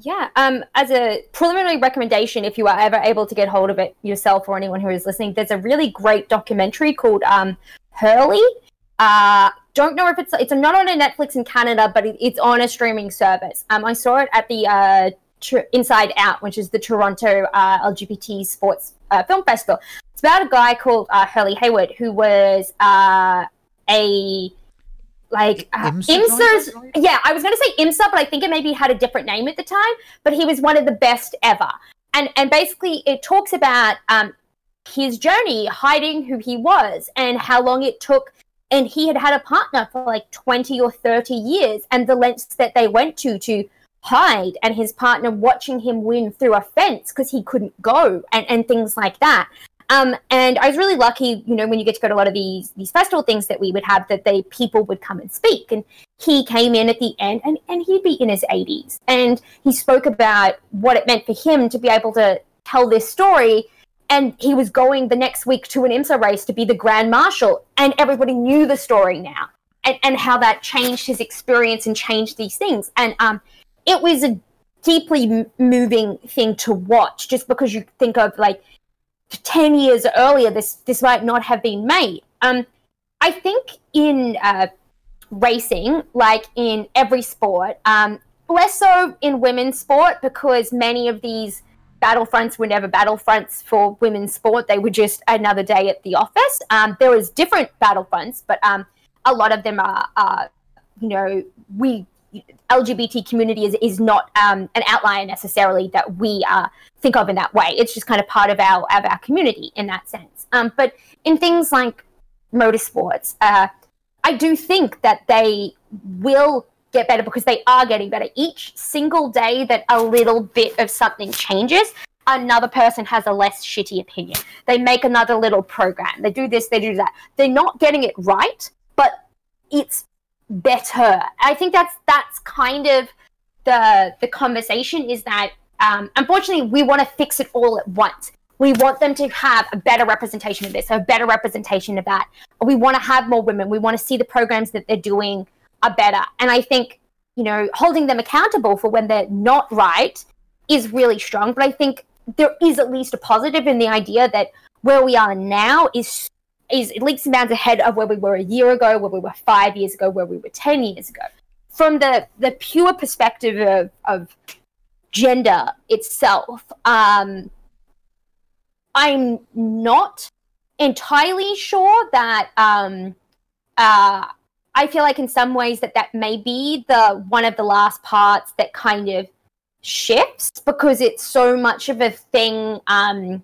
Speaker 2: Yeah. Um, as a preliminary recommendation, if you are ever able to get hold of it yourself or anyone who is listening, there's a really great documentary called um, Hurley. Uh, don't know if it's it's not on a Netflix in Canada, but it, it's on a streaming service. Um, I saw it at the uh, Tr- Inside Out, which is the Toronto uh, LGBT sports uh, film festival. It's about a guy called uh, Hurley Haywood who was uh, a like uh, IMSA's yeah, I was going to say IMSA, but I think it maybe had a different name at the time. But he was one of the best ever, and and basically it talks about um his journey hiding who he was and how long it took. And he had had a partner for like twenty or thirty years, and the lengths that they went to to hide, and his partner watching him win through a fence because he couldn't go, and and things like that. Um, and I was really lucky, you know, when you get to go to a lot of these these festival things that we would have, that they people would come and speak, and he came in at the end, and and he'd be in his 80s, and he spoke about what it meant for him to be able to tell this story, and he was going the next week to an IMSA race to be the grand marshal, and everybody knew the story now, and and how that changed his experience and changed these things, and um, it was a deeply moving thing to watch, just because you think of like 10 years earlier this this might not have been made. Um i think in uh racing like in every sport um less so in women's sport because many of these battlefronts were never battlefronts for women's sport. They were just another day at the office. Um there was different battlefronts but um a lot of them are uh you know we lgbt community is, is not um, an outlier necessarily that we uh, think of in that way. It's just kind of part of our of our community in that sense. Um, but in things like motorsports, uh, I do think that they will get better because they are getting better. Each single day that a little bit of something changes, another person has a less shitty opinion. They make another little program. They do this, they do that. They're not getting it right, but it's better. I think that's that's kind of the the conversation is that um, unfortunately we want to fix it all at once. We want them to have a better representation of this, a better representation of that. We want to have more women. We want to see the programs that they're doing are better. And I think you know holding them accountable for when they're not right is really strong. But I think there is at least a positive in the idea that where we are now is is it leaps and bounds ahead of where we were a year ago, where we were five years ago, where we were ten years ago. From the the pure perspective of, of gender itself, um, I'm not entirely sure that. Um, uh, I feel like in some ways that that may be the one of the last parts that kind of shifts because it's so much of a thing. Um,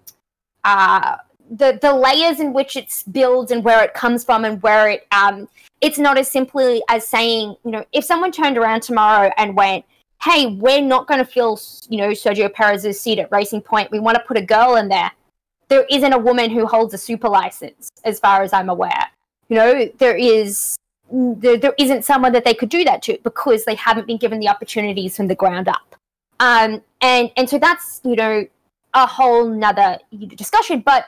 Speaker 2: uh, the the layers in which it's built and where it comes from and where it um it's not as simply as saying you know if someone turned around tomorrow and went hey we're not going to fill you know sergio perez's seat at racing point we want to put a girl in there there isn't a woman who holds a super license as far as i'm aware you know there is there, there isn't someone that they could do that to because they haven't been given the opportunities from the ground up um and and so that's you know a whole nother discussion. But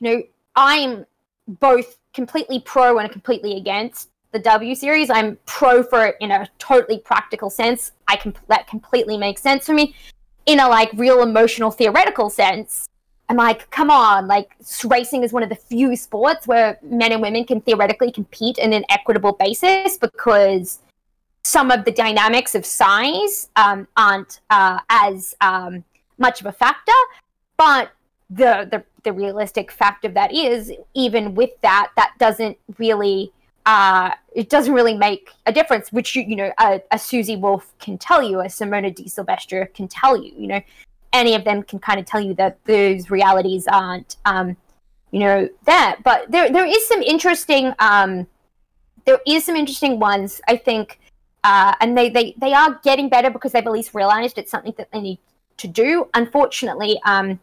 Speaker 2: you know, I'm both completely pro and completely against the W series. I'm pro for it in a totally practical sense. I can that completely makes sense for me. In a like real emotional theoretical sense, I'm like, come on, like racing is one of the few sports where men and women can theoretically compete in an equitable basis because some of the dynamics of size um, aren't uh, as um, much of a factor. But the, the the realistic fact of that is, even with that, that doesn't really uh, it doesn't really make a difference. Which you, you know, a, a Susie Wolff can tell you, a Simona de Silvestro can tell you. You know, any of them can kind of tell you that those realities aren't, um, you know, that. But there there is some interesting um, there is some interesting ones. I think. Uh, and they, they, they are getting better because they've at least realized it's something that they need to do. Unfortunately, um,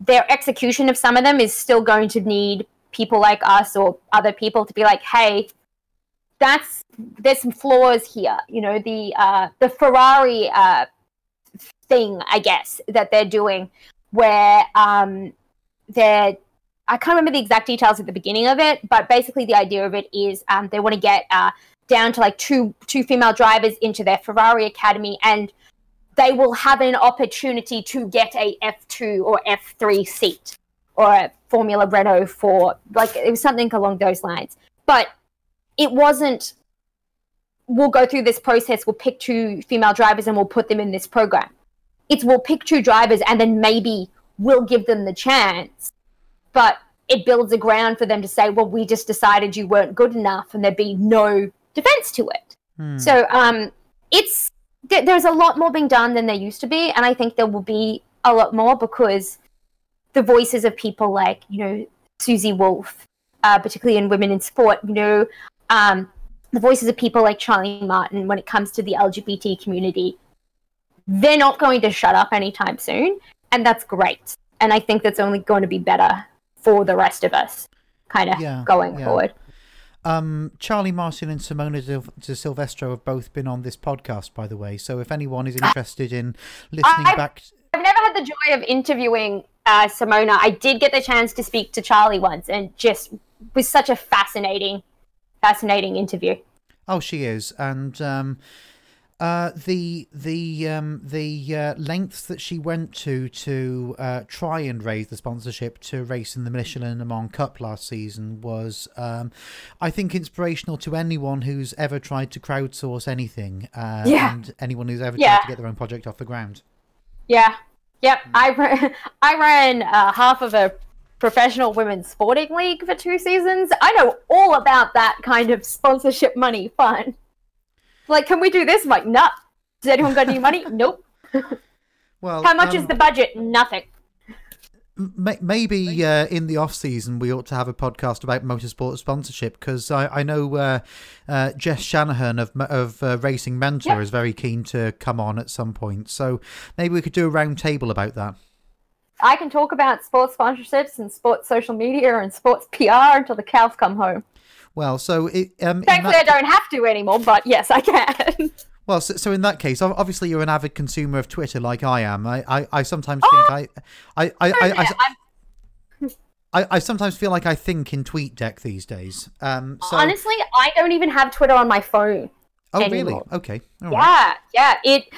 Speaker 2: their execution of some of them is still going to need people like us or other people to be like, hey, that's there's some flaws here. You know, the uh, the Ferrari uh, thing, I guess, that they're doing, where um, they're I can't remember the exact details at the beginning of it, but basically the idea of it is um, they want to get uh, down to like two two female drivers into their Ferrari academy, and they will have an opportunity to get a F two or F three seat or a Formula Renault for like it was something along those lines. But it wasn't we'll go through this process, we'll pick two female drivers and we'll put them in this program. It's we'll pick two drivers and then maybe we'll give them the chance. But it builds a ground for them to say, well, we just decided you weren't good enough and there'd be no defense to it. Hmm. So um, it's there's a lot more being done than there used to be. And I think there will be a lot more because the voices of people like you know Susie Wolff, uh, particularly in women in sport. You know, um, the voices of people like Charlie Martin when it comes to the LGBT community. They're not going to shut up anytime soon, and that's great. And I think that's only going to be better for the rest of us, kind of yeah, going yeah. forward.
Speaker 1: Um, Charlie Martin and Simona de Silvestro have both been on this podcast, by the way. So if anyone is interested in listening
Speaker 2: I've,
Speaker 1: back,
Speaker 2: I've never had the joy of interviewing uh, Simona. I did get the chance to speak to Charlie once, and just was such a fascinating, fascinating interview.
Speaker 1: Oh, she is, and um, uh, the the um, the uh, lengths that she went to to uh, try and raise the sponsorship to race in the Michelin Le Mans Cup last season was, um, I think, inspirational to anyone who's ever tried to crowdsource anything, uh, yeah. and anyone who's ever yeah. tried to get their own project off the ground.
Speaker 2: Yeah, Yep. I ran, *laughs* I ran uh, half of a professional women's sporting league for two seasons. I know all about that kind of sponsorship money fun. Like, can we do this? I'm like, no. Does anyone got any money? *laughs* nope. Well, how much um, is the budget? Nothing
Speaker 1: maybe uh, in the off season we ought to have a podcast about motorsport sponsorship because I, I know uh, uh, Jess Shanahan of of uh, Racing Mentor yep. is very keen to come on at some point. So maybe we could do a round table about that.
Speaker 2: I can talk about sports sponsorships and sports social media and sports PR until the cows come home.
Speaker 1: Well, so it, um,
Speaker 2: thankfully that... I don't have to anymore, but yes, I can. *laughs*
Speaker 1: Well, so, so, in that case, obviously you're an avid consumer of Twitter like I am. I, I, I sometimes oh, think I, I, I, I, I, I, I, sometimes feel like I think in TweetDeck these days. Um, so...
Speaker 2: Honestly, I don't even have Twitter on my phone.
Speaker 1: Oh, anymore. really? Okay.
Speaker 2: All yeah, right. yeah. It,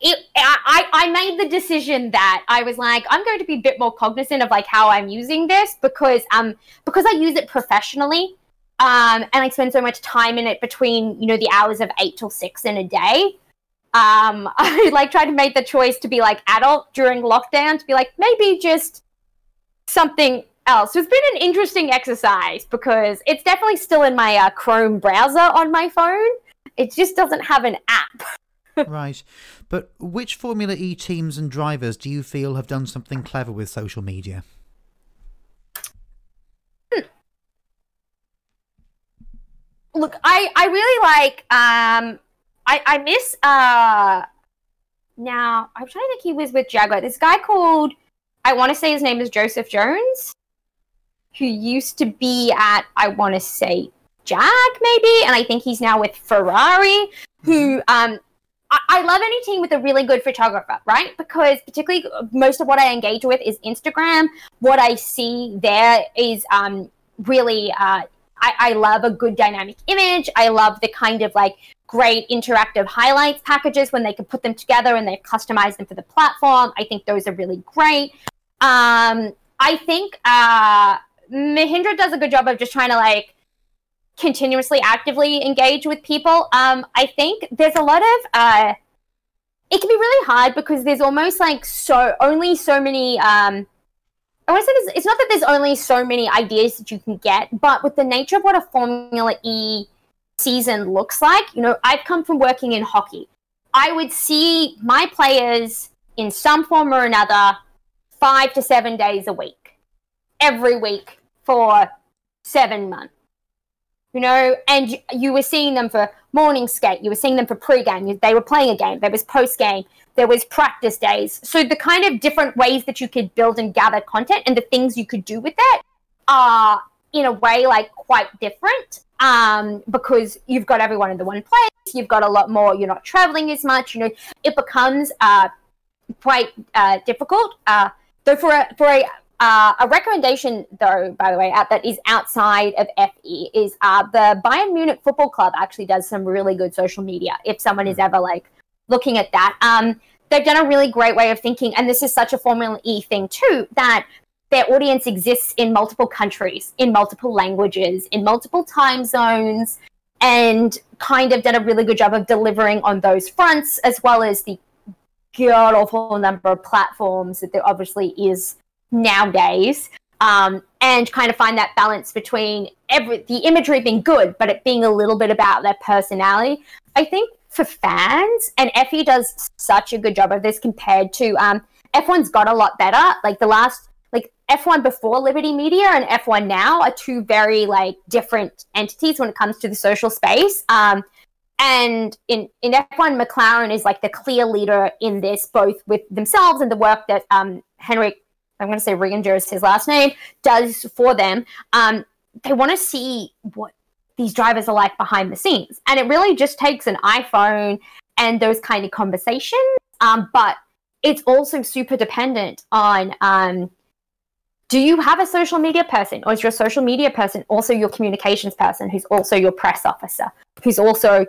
Speaker 2: it, I, I made the decision that I was like, I'm going to be a bit more cognizant of like how I'm using this because um because I use it professionally um, and I spend so much time in it between you know the hours of eight till six in a day. Um, *laughs* I like tried to make the choice to be like adult during lockdown to be like maybe just something else. So it's been an interesting exercise because it's definitely still in my uh, Chrome browser on my phone. It just doesn't have an app. *laughs*
Speaker 1: right. But which Formula E teams and drivers do you feel have done something clever with social media?
Speaker 2: Look, I I really like um I I miss uh now I'm trying to think he was with Jaguar. This guy called I want to say his name is Joseph Jones, who used to be at I want to say Jag maybe, and I think he's now with Ferrari. Who mm-hmm. um I love any team with a really good photographer, right? Because particularly most of what I engage with is Instagram. What I see there is um, really, uh, I, I love a good dynamic image. I love the kind of like great interactive highlights packages when they can put them together and they've customized them for the platform. I think those are really great. Um, I think uh, Mahindra does a good job of just trying to like continuously actively engage with people. Um, I think there's a lot of uh, it can be really hard because there's almost like so only so many. Um, I want to say this, it's not that there's only so many ideas that you can get, but with the nature of what a Formula E season looks like, you know, I've come from working in hockey. I would see my players in some form or another five to seven days a week, every week for seven months you know, and you were seeing them for morning skate, you were seeing them for pre-game, they were playing a game, there was post-game, there was practice days. So the kind of different ways that you could build and gather content and the things you could do with that are in a way like quite different um, because you've got everyone in the one place, you've got a lot more, you're not traveling as much, you know, it becomes uh, quite uh, difficult. Uh, though for a, for a uh, a recommendation, though, by the way, out that is outside of FE is uh, the Bayern Munich Football Club actually does some really good social media. If someone is hmm. ever like looking at that, um, they've done a really great way of thinking, and this is such a Formula E thing too that their audience exists in multiple countries, in multiple languages, in multiple time zones, and kind of done a really good job of delivering on those fronts, as well as the god awful number of platforms that there obviously is nowadays um, and kind of find that balance between every the imagery being good but it being a little bit about their personality. I think for fans and FE does such a good job of this compared to um, f1's got a lot better. Like the last like f1 before liberty media and f1 now are two very like different entities when it comes to the social space. Um, and in, in F1, McLaren is like the clear leader in this, both with themselves and the work that um, Henrik I'm going to say Ringer is his last name, does for them. Um, they want to see what these drivers are like behind the scenes. And it really just takes an iPhone and those kind of conversations. Um, but it's also super dependent on um, do you have a social media person or is your social media person also your communications person who's also your press officer who's also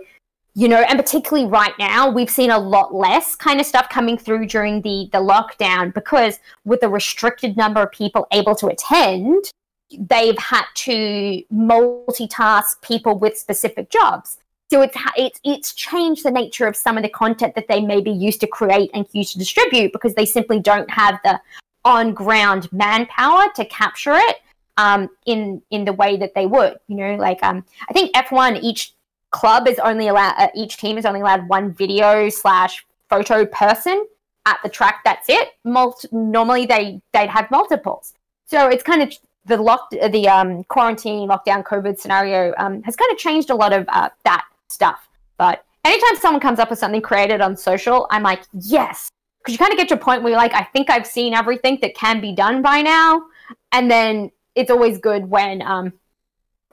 Speaker 2: you know and particularly right now we've seen a lot less kind of stuff coming through during the the lockdown because with the restricted number of people able to attend they've had to multitask people with specific jobs. So it's it's it's changed the nature of some of the content that they may be used to create and used to distribute because they simply don't have the on ground manpower to capture it um, in in the way that they would you know like um, i think f1 each club is only allowed uh, each team is only allowed one video slash photo person at the track that's it. Normally they they'd have multiples. So it's kind of the lock the um, quarantine lockdown covid scenario um, has kind of changed a lot of uh, that stuff. But anytime someone comes up with something created on social i'm like yes! Because you kind of get to a point where you're like i think i've seen everything that can be done by now. And then it's always good when um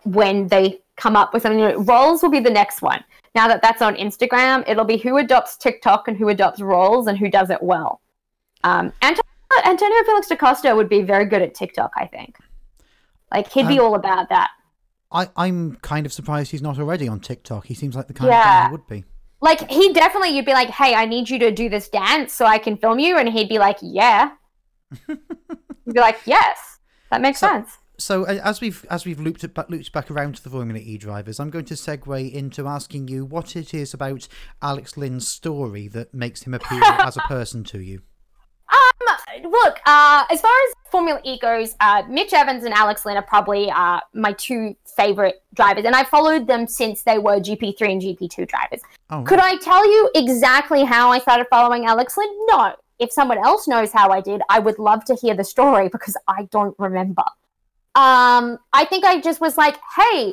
Speaker 2: when they come up with something new. Reels will be the next one. Now that that's on Instagram, it'll be who adopts TikTok and who adopts reels and who does it well. Um, Antonio, Antonio Felix da Costa would be very good at TikTok, I think. Like he'd be um, all about that.
Speaker 1: I, I'm kind of surprised he's not already on TikTok. He seems like the kind yeah. of guy who would be.
Speaker 2: Like he definitely, you'd be like, "Hey, I need you to do this dance so I can film you," and he'd be like, "Yeah." *laughs* You'd be like, "Yes, that makes so, sense."
Speaker 1: So as we've as we've looped it back, looped back around to the Formula E drivers, I'm going to segue into asking you what it is about Alex Lynn's story that makes him appeal *laughs* as a person to you.
Speaker 2: Um, look, uh, as far as Formula E goes, uh, Mitch Evans and Alex Lynn are probably uh, my two favorite drivers, and I followed them since they were GP3 and GP2 drivers. Oh, Could I tell you exactly how I started following Alex Lynn? No. If someone else knows how I did, I would love to hear the story because I don't remember um, I think I just was like, hey,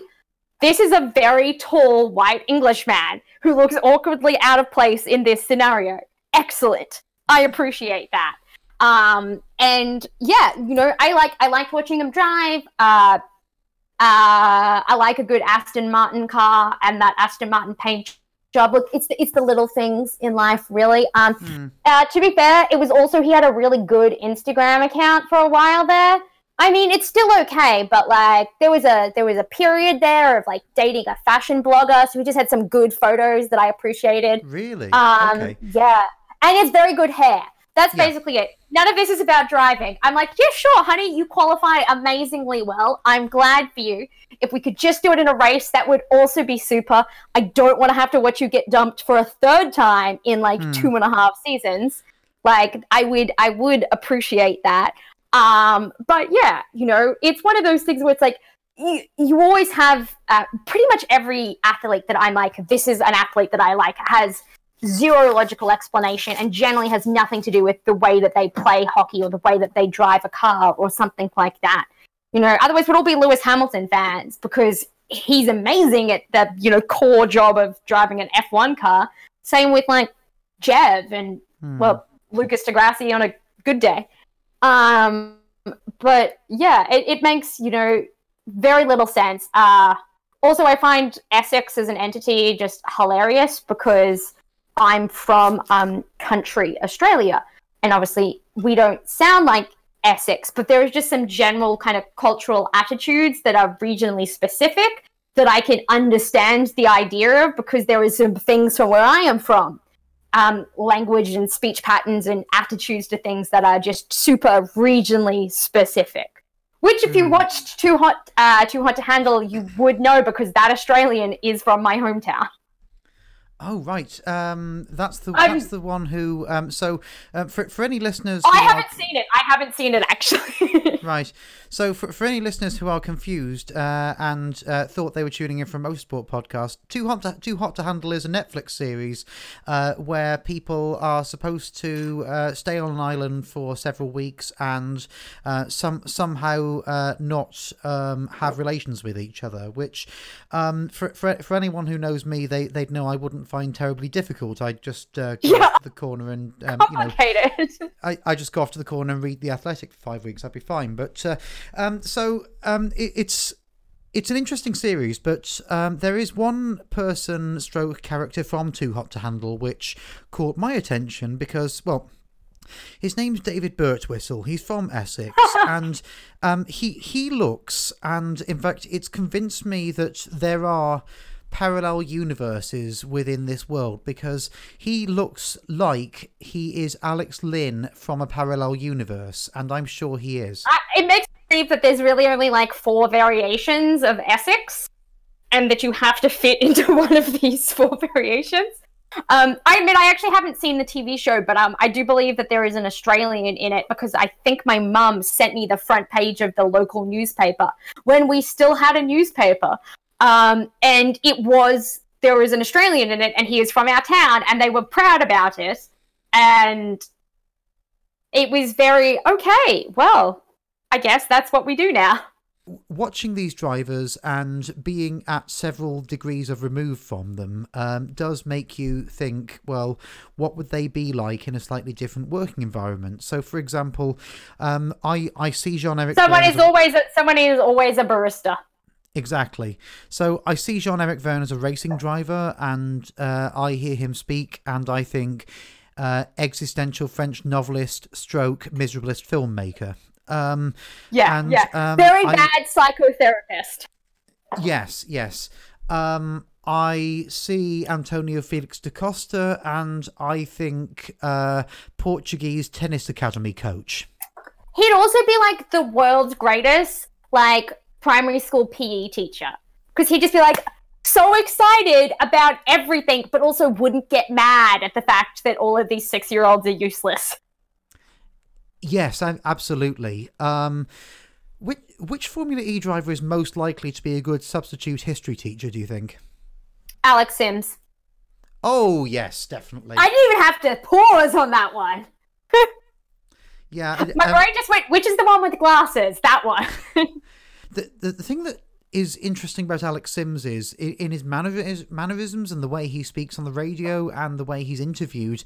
Speaker 2: this is a very tall white Englishman who looks awkwardly out of place in this scenario. Excellent. I appreciate that. Um, and yeah, you know, I like I like watching him drive. Uh, uh, I like a good Aston Martin car and that Aston Martin paint job. Look, it's the, it's the little things in life, really. Um,
Speaker 1: Mm.
Speaker 2: uh, to be fair, it was also he had a really good Instagram account for a while there. I mean, it's still okay, but like there was a there was a period there of like dating a fashion blogger, so we just had some good photos that I appreciated.
Speaker 1: Really?
Speaker 2: Um,
Speaker 1: okay.
Speaker 2: yeah, and it's very good hair. That's
Speaker 1: Yeah.
Speaker 2: basically it. None of this is about driving. I'm like, yeah, sure, honey, you qualify amazingly well. I'm glad for you. If we could just do it in a race, that would also be super. I don't want to have to watch you get dumped for a third time in like
Speaker 1: Hmm.
Speaker 2: two and a half seasons. Like, I would, I would appreciate that. Um, but yeah, you know, it's one of those things where it's like you, you always have uh, pretty much every athlete that I'm like, this is an athlete that I like has zero logical explanation and generally has nothing to do with the way that they play hockey or the way that they drive a car or something like that. You know, otherwise we'd all be Lewis Hamilton fans because he's amazing at the, you know, core job of driving an F1 car. Same with like Jev and
Speaker 1: Hmm.
Speaker 2: well, Lucas di Grassi on a good day. Um, but yeah, it, it makes, you know, very little sense. Uh, also, I find Essex as an entity just hilarious because I'm from um, country Australia. And obviously, we don't sound like Essex, but there is just some general kind of cultural attitudes that are regionally specific that I can understand the idea of because there is some things from where I am from um, language and speech patterns and attitudes to things that are just super regionally specific. Which, if you
Speaker 1: Hmm.
Speaker 2: watched Too Hot, uh, Too Hot to Handle, you would know because that Australian is from my hometown.
Speaker 1: Oh right, um, that's the
Speaker 2: I'm-
Speaker 1: that's the one who. Um, so um, for for any listeners,
Speaker 2: I haven't seen it. I haven't seen it actually. *laughs*
Speaker 1: Right. So, for, for any listeners who are confused uh, and uh, thought they were tuning in from a motorsport podcast, Too Hot to, Too Hot to Handle is a Netflix series uh, where people are supposed to uh, stay on an island for several weeks and uh, some somehow uh, not um, have relations with each other. Which, um, for, for for anyone who knows me, they they'd know I wouldn't find terribly difficult. I'd just uh, go
Speaker 2: Yeah.
Speaker 1: off to the corner and um, *laughs* you know. I, I just go off to the corner and read the Athletic for five weeks. I'd be fine. But uh, um, so um, it, it's it's an interesting series, but um, there is one person stroke character from Too Hot to Handle which caught my attention because well. His name's David Birtwistle. He's from Essex, *laughs* and um, he he looks, and in fact, it's convinced me that there are parallel universes within this world because he looks like he is Alex Lynn from a parallel universe, and I'm sure he is.
Speaker 2: It makes me believe that there's really only like four variations of Essex, and that you have to fit *laughs* into one of these four *laughs* variations. Um, I admit I actually haven't seen the TV show, but um, I do believe that there is an Australian in it because I think my mum sent me the front page of the local newspaper when we still had a newspaper, um, and it was there was an Australian in it, and he is from our town, and they were proud about it, and it was very okay. Well, I guess that's what we do now.
Speaker 1: Watching these drivers and being at several degrees of remove from them um, does make you think, well, what would they be like in a slightly different working environment? So, for example, um, I I see Jean Eric.
Speaker 2: Someone is always a, someone is always a barista.
Speaker 1: Exactly. So I see Jean Eric Vergne as a racing driver, and uh, I hear him speak, and I think uh, existential French novelist, stroke miserablest filmmaker. Um,
Speaker 2: Yeah,
Speaker 1: And,
Speaker 2: yeah.
Speaker 1: um,
Speaker 2: Very
Speaker 1: I-
Speaker 2: bad psychotherapist.
Speaker 1: yes, yes. Um, I see Antonio Felix da Costa, and I think uh, Portuguese tennis academy coach.
Speaker 2: He'd also be like the world's greatest like primary school PE teacher because he'd just be like so excited about everything, but also wouldn't get mad at the fact that all of these six year olds are useless.
Speaker 1: Yes, absolutely. Um, which which Formula E driver is most likely to be a good substitute history teacher? Do you think?
Speaker 2: Alex Sims.
Speaker 1: Oh yes, definitely.
Speaker 2: I didn't even have to pause on that one. *laughs*
Speaker 1: yeah,
Speaker 2: My
Speaker 1: um,
Speaker 2: brain just went, which is the one with the glasses? That one. *laughs*
Speaker 1: the, the the thing that is interesting about Alex Sims is in his mannerisms and the way he speaks on the radio and the way he's interviewed.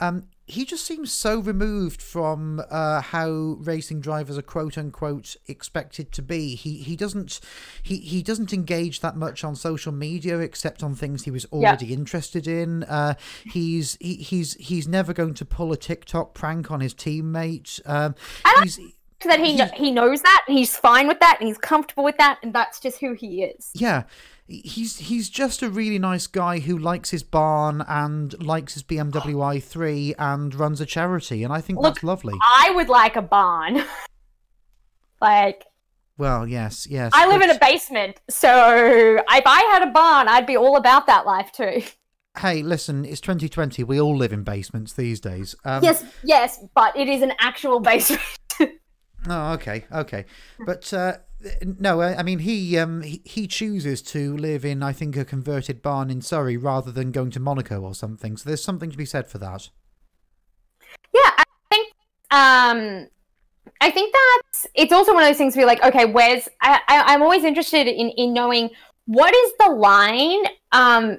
Speaker 1: Um, he just seems so removed from uh, how racing drivers are quote unquote expected to be. He he doesn't he, he doesn't engage that much on social media except on things he was already interested in. Uh, he's he, he's he's never going to pull a TikTok prank on his teammate. Um, he's
Speaker 2: that he
Speaker 1: He's-
Speaker 2: he knows that and he's fine with that and he's comfortable with that and that's just who he is.
Speaker 1: yeah he's he's just a really nice guy who likes his barn and likes his BMW i3 *gasps* and runs a charity and I think
Speaker 2: Look,
Speaker 1: that's lovely.
Speaker 2: I would like a barn. *laughs* like
Speaker 1: Well, yes, yes.
Speaker 2: I live in a basement, so if I had a barn, I'd be all about that life too. *laughs*
Speaker 1: Hey, listen, it's 2020. We all live in basements these days. Um,
Speaker 2: yes, yes, but it is an actual *laughs* basement.
Speaker 1: Oh, okay, okay, but uh, no, I I mean he um he, he chooses to live in I think a converted barn in Surrey rather than going to Monaco or something. So there's something to be said for that.
Speaker 2: Yeah, I think um I think that's it's also one of those things where like, okay, where's I, I I'm always interested in in knowing what is the line um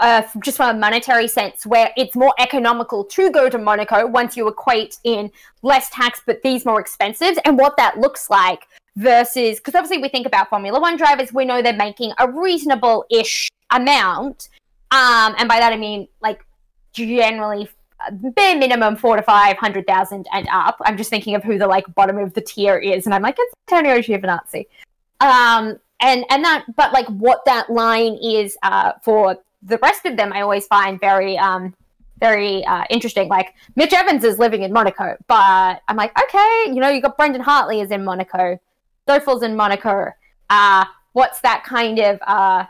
Speaker 2: uh, just from a monetary sense, where it's more economical to go to Monaco once you equate in less tax, but these more expensive, and what that looks like versus because obviously we think about Formula One drivers, we know they're making a reasonable ish amount, um, and by that I mean like generally bare minimum four to five hundred thousand and up. I'm just thinking of who the like bottom of the tier is, and I'm like, it's Antonio Giovinazzi. Um, and and that, but like what that line is uh, for the rest of them, I always find very um very uh, interesting. Like Mitch Evans is living in Monaco, but I'm like, okay, you know, you got Brendan Hartley is in Monaco, Stoffel's in Monaco. Uh, what's that kind of uh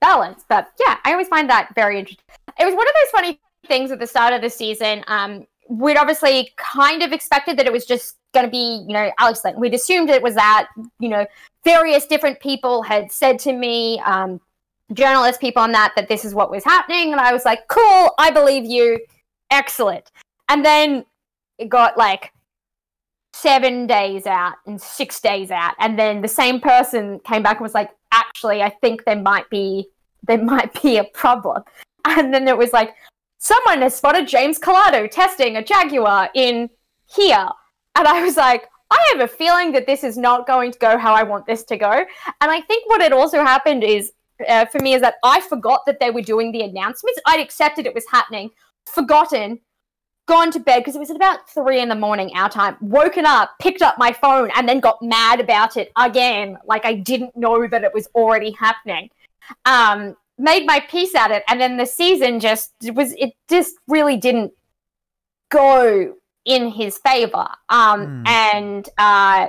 Speaker 2: balance? But yeah, I always find that very interesting. It was one of those funny things at the start of the season. Um, we'd obviously kind of expected that it was just going to be, you know, Alex. We'd assumed it was that, you know, various different people had said to me, um, journalist people on that, that this is what was happening. And I was like, cool, I believe you. Excellent. And then it got like seven days out and six days out. And then the same person came back and was like, actually, I think there might be there might be a problem. And then it was like, someone has spotted James Calado testing a Jaguar in here. And I was like, I have a feeling that this is not going to go how I want this to go. And I think what had also happened is, uh, for me, is that I forgot that they were doing the announcements. I'd accepted it was happening, forgotten, gone to bed because it was at about three in the morning our time, woken up, picked up my phone, and then got mad about it again. Like I didn't know that it was already happening. Um, made my peace at it, and then the season just was it just really didn't go in his favor. Um,
Speaker 1: Hmm.
Speaker 2: and uh,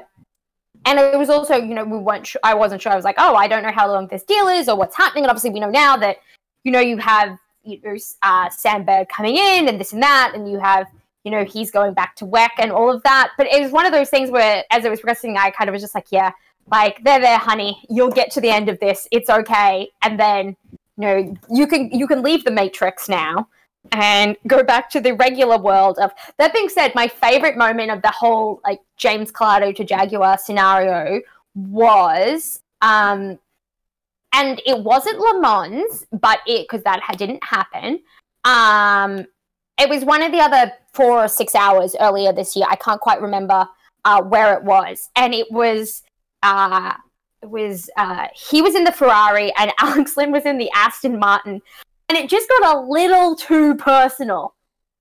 Speaker 2: and it was also you know we weren't I wasn't sure. I was like, oh, I don't know how long this deal is or what's happening. And obviously, we know now that you know you have you know uh, Sam Bird coming in and this and that, and you have you know he's going back to WEC and all of that. But it was one of those things where, as it was progressing, I kind of was just like, yeah, like they're there, honey, you'll get to the end of this. It's okay, and then you know you can you can leave the Matrix now and go back to the regular world of that being said my favorite moment of the whole like james calado to jaguar scenario was um and it wasn't le mans but it because that didn't happen. Um it was one of the other four or six hours earlier this year i can't quite remember uh where it was. And it was uh it was uh he was in the ferrari and *laughs* alex lynn was in the aston martin and it just got a little too personal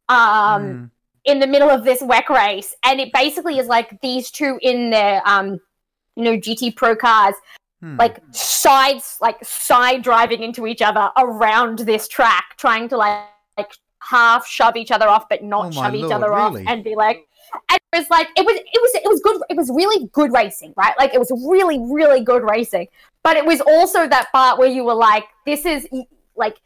Speaker 2: um
Speaker 1: Hmm.
Speaker 2: in the middle of this WEC race and it basically is like these two in their um you know GT Pro cars
Speaker 1: Hmm.
Speaker 2: like sides like side driving into each other around this track trying to like like half shove each other off but not
Speaker 1: Oh
Speaker 2: shove each other
Speaker 1: really?
Speaker 2: off and be like and it was like it was it was it was good it was really good racing right like it was really really good racing but it was also that part where you were like this is like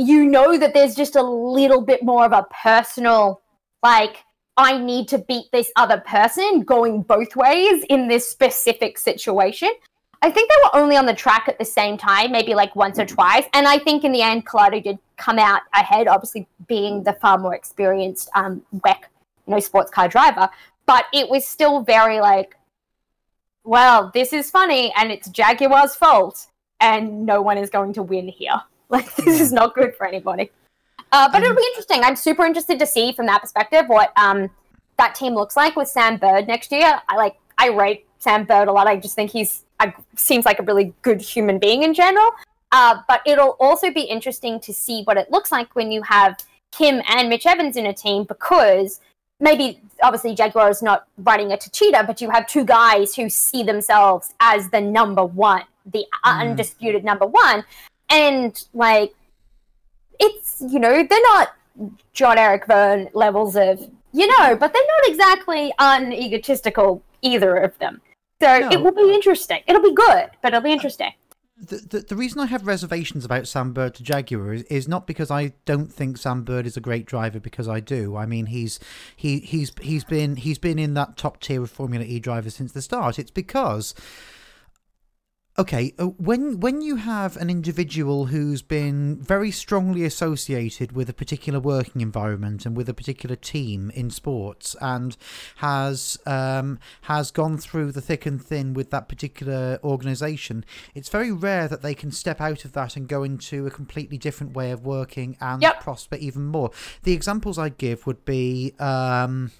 Speaker 2: you know that there's just a little bit more of a personal like I need to beat this other person going both ways in this specific situation. I think they were only on the track at the same time, maybe like once or twice. And I think in the end, Calado did come out ahead, obviously being the far more experienced um, WEC, you know, sports car driver. But it was still very like, well, this is funny and it's Jaguar's fault and no one is going to win here. Like, *laughs* this is not good for anybody. Uh, but it'll be interesting. I'm super interested to see from that perspective what um, that team looks like with Sam Bird next year. I like, I rate Sam Bird a lot. I just think he's I, seems like a really good human being in general. Uh, but it'll also be interesting to see what it looks like when you have Kim and Mitch Evans in a team because maybe obviously Jaguar is not running a Techeetah, but you have two guys who see themselves as the number one, the mm. undisputed number one, and like it's you know they're not Jean-Eric Vergne levels of you know, but they're not exactly unegotistical either of them. So no. it will be interesting. It'll be good, but it'll be interesting.
Speaker 1: The, the, the reason I have reservations about Sam Bird to Jaguar is, is not because I don't think Sam Bird is a great driver because I do. I mean he's he he's he's been he's been in that top tier of Formula E drivers since the start. It's because Okay, uh, when when you have an individual who's been very strongly associated with a particular working environment and with a particular team in sports, and has um, has gone through the thick and thin with that particular organisation, it's very rare that they can step out of that and go into a completely different way of working and yep. prosper even more. The examples I'd give would be. Um,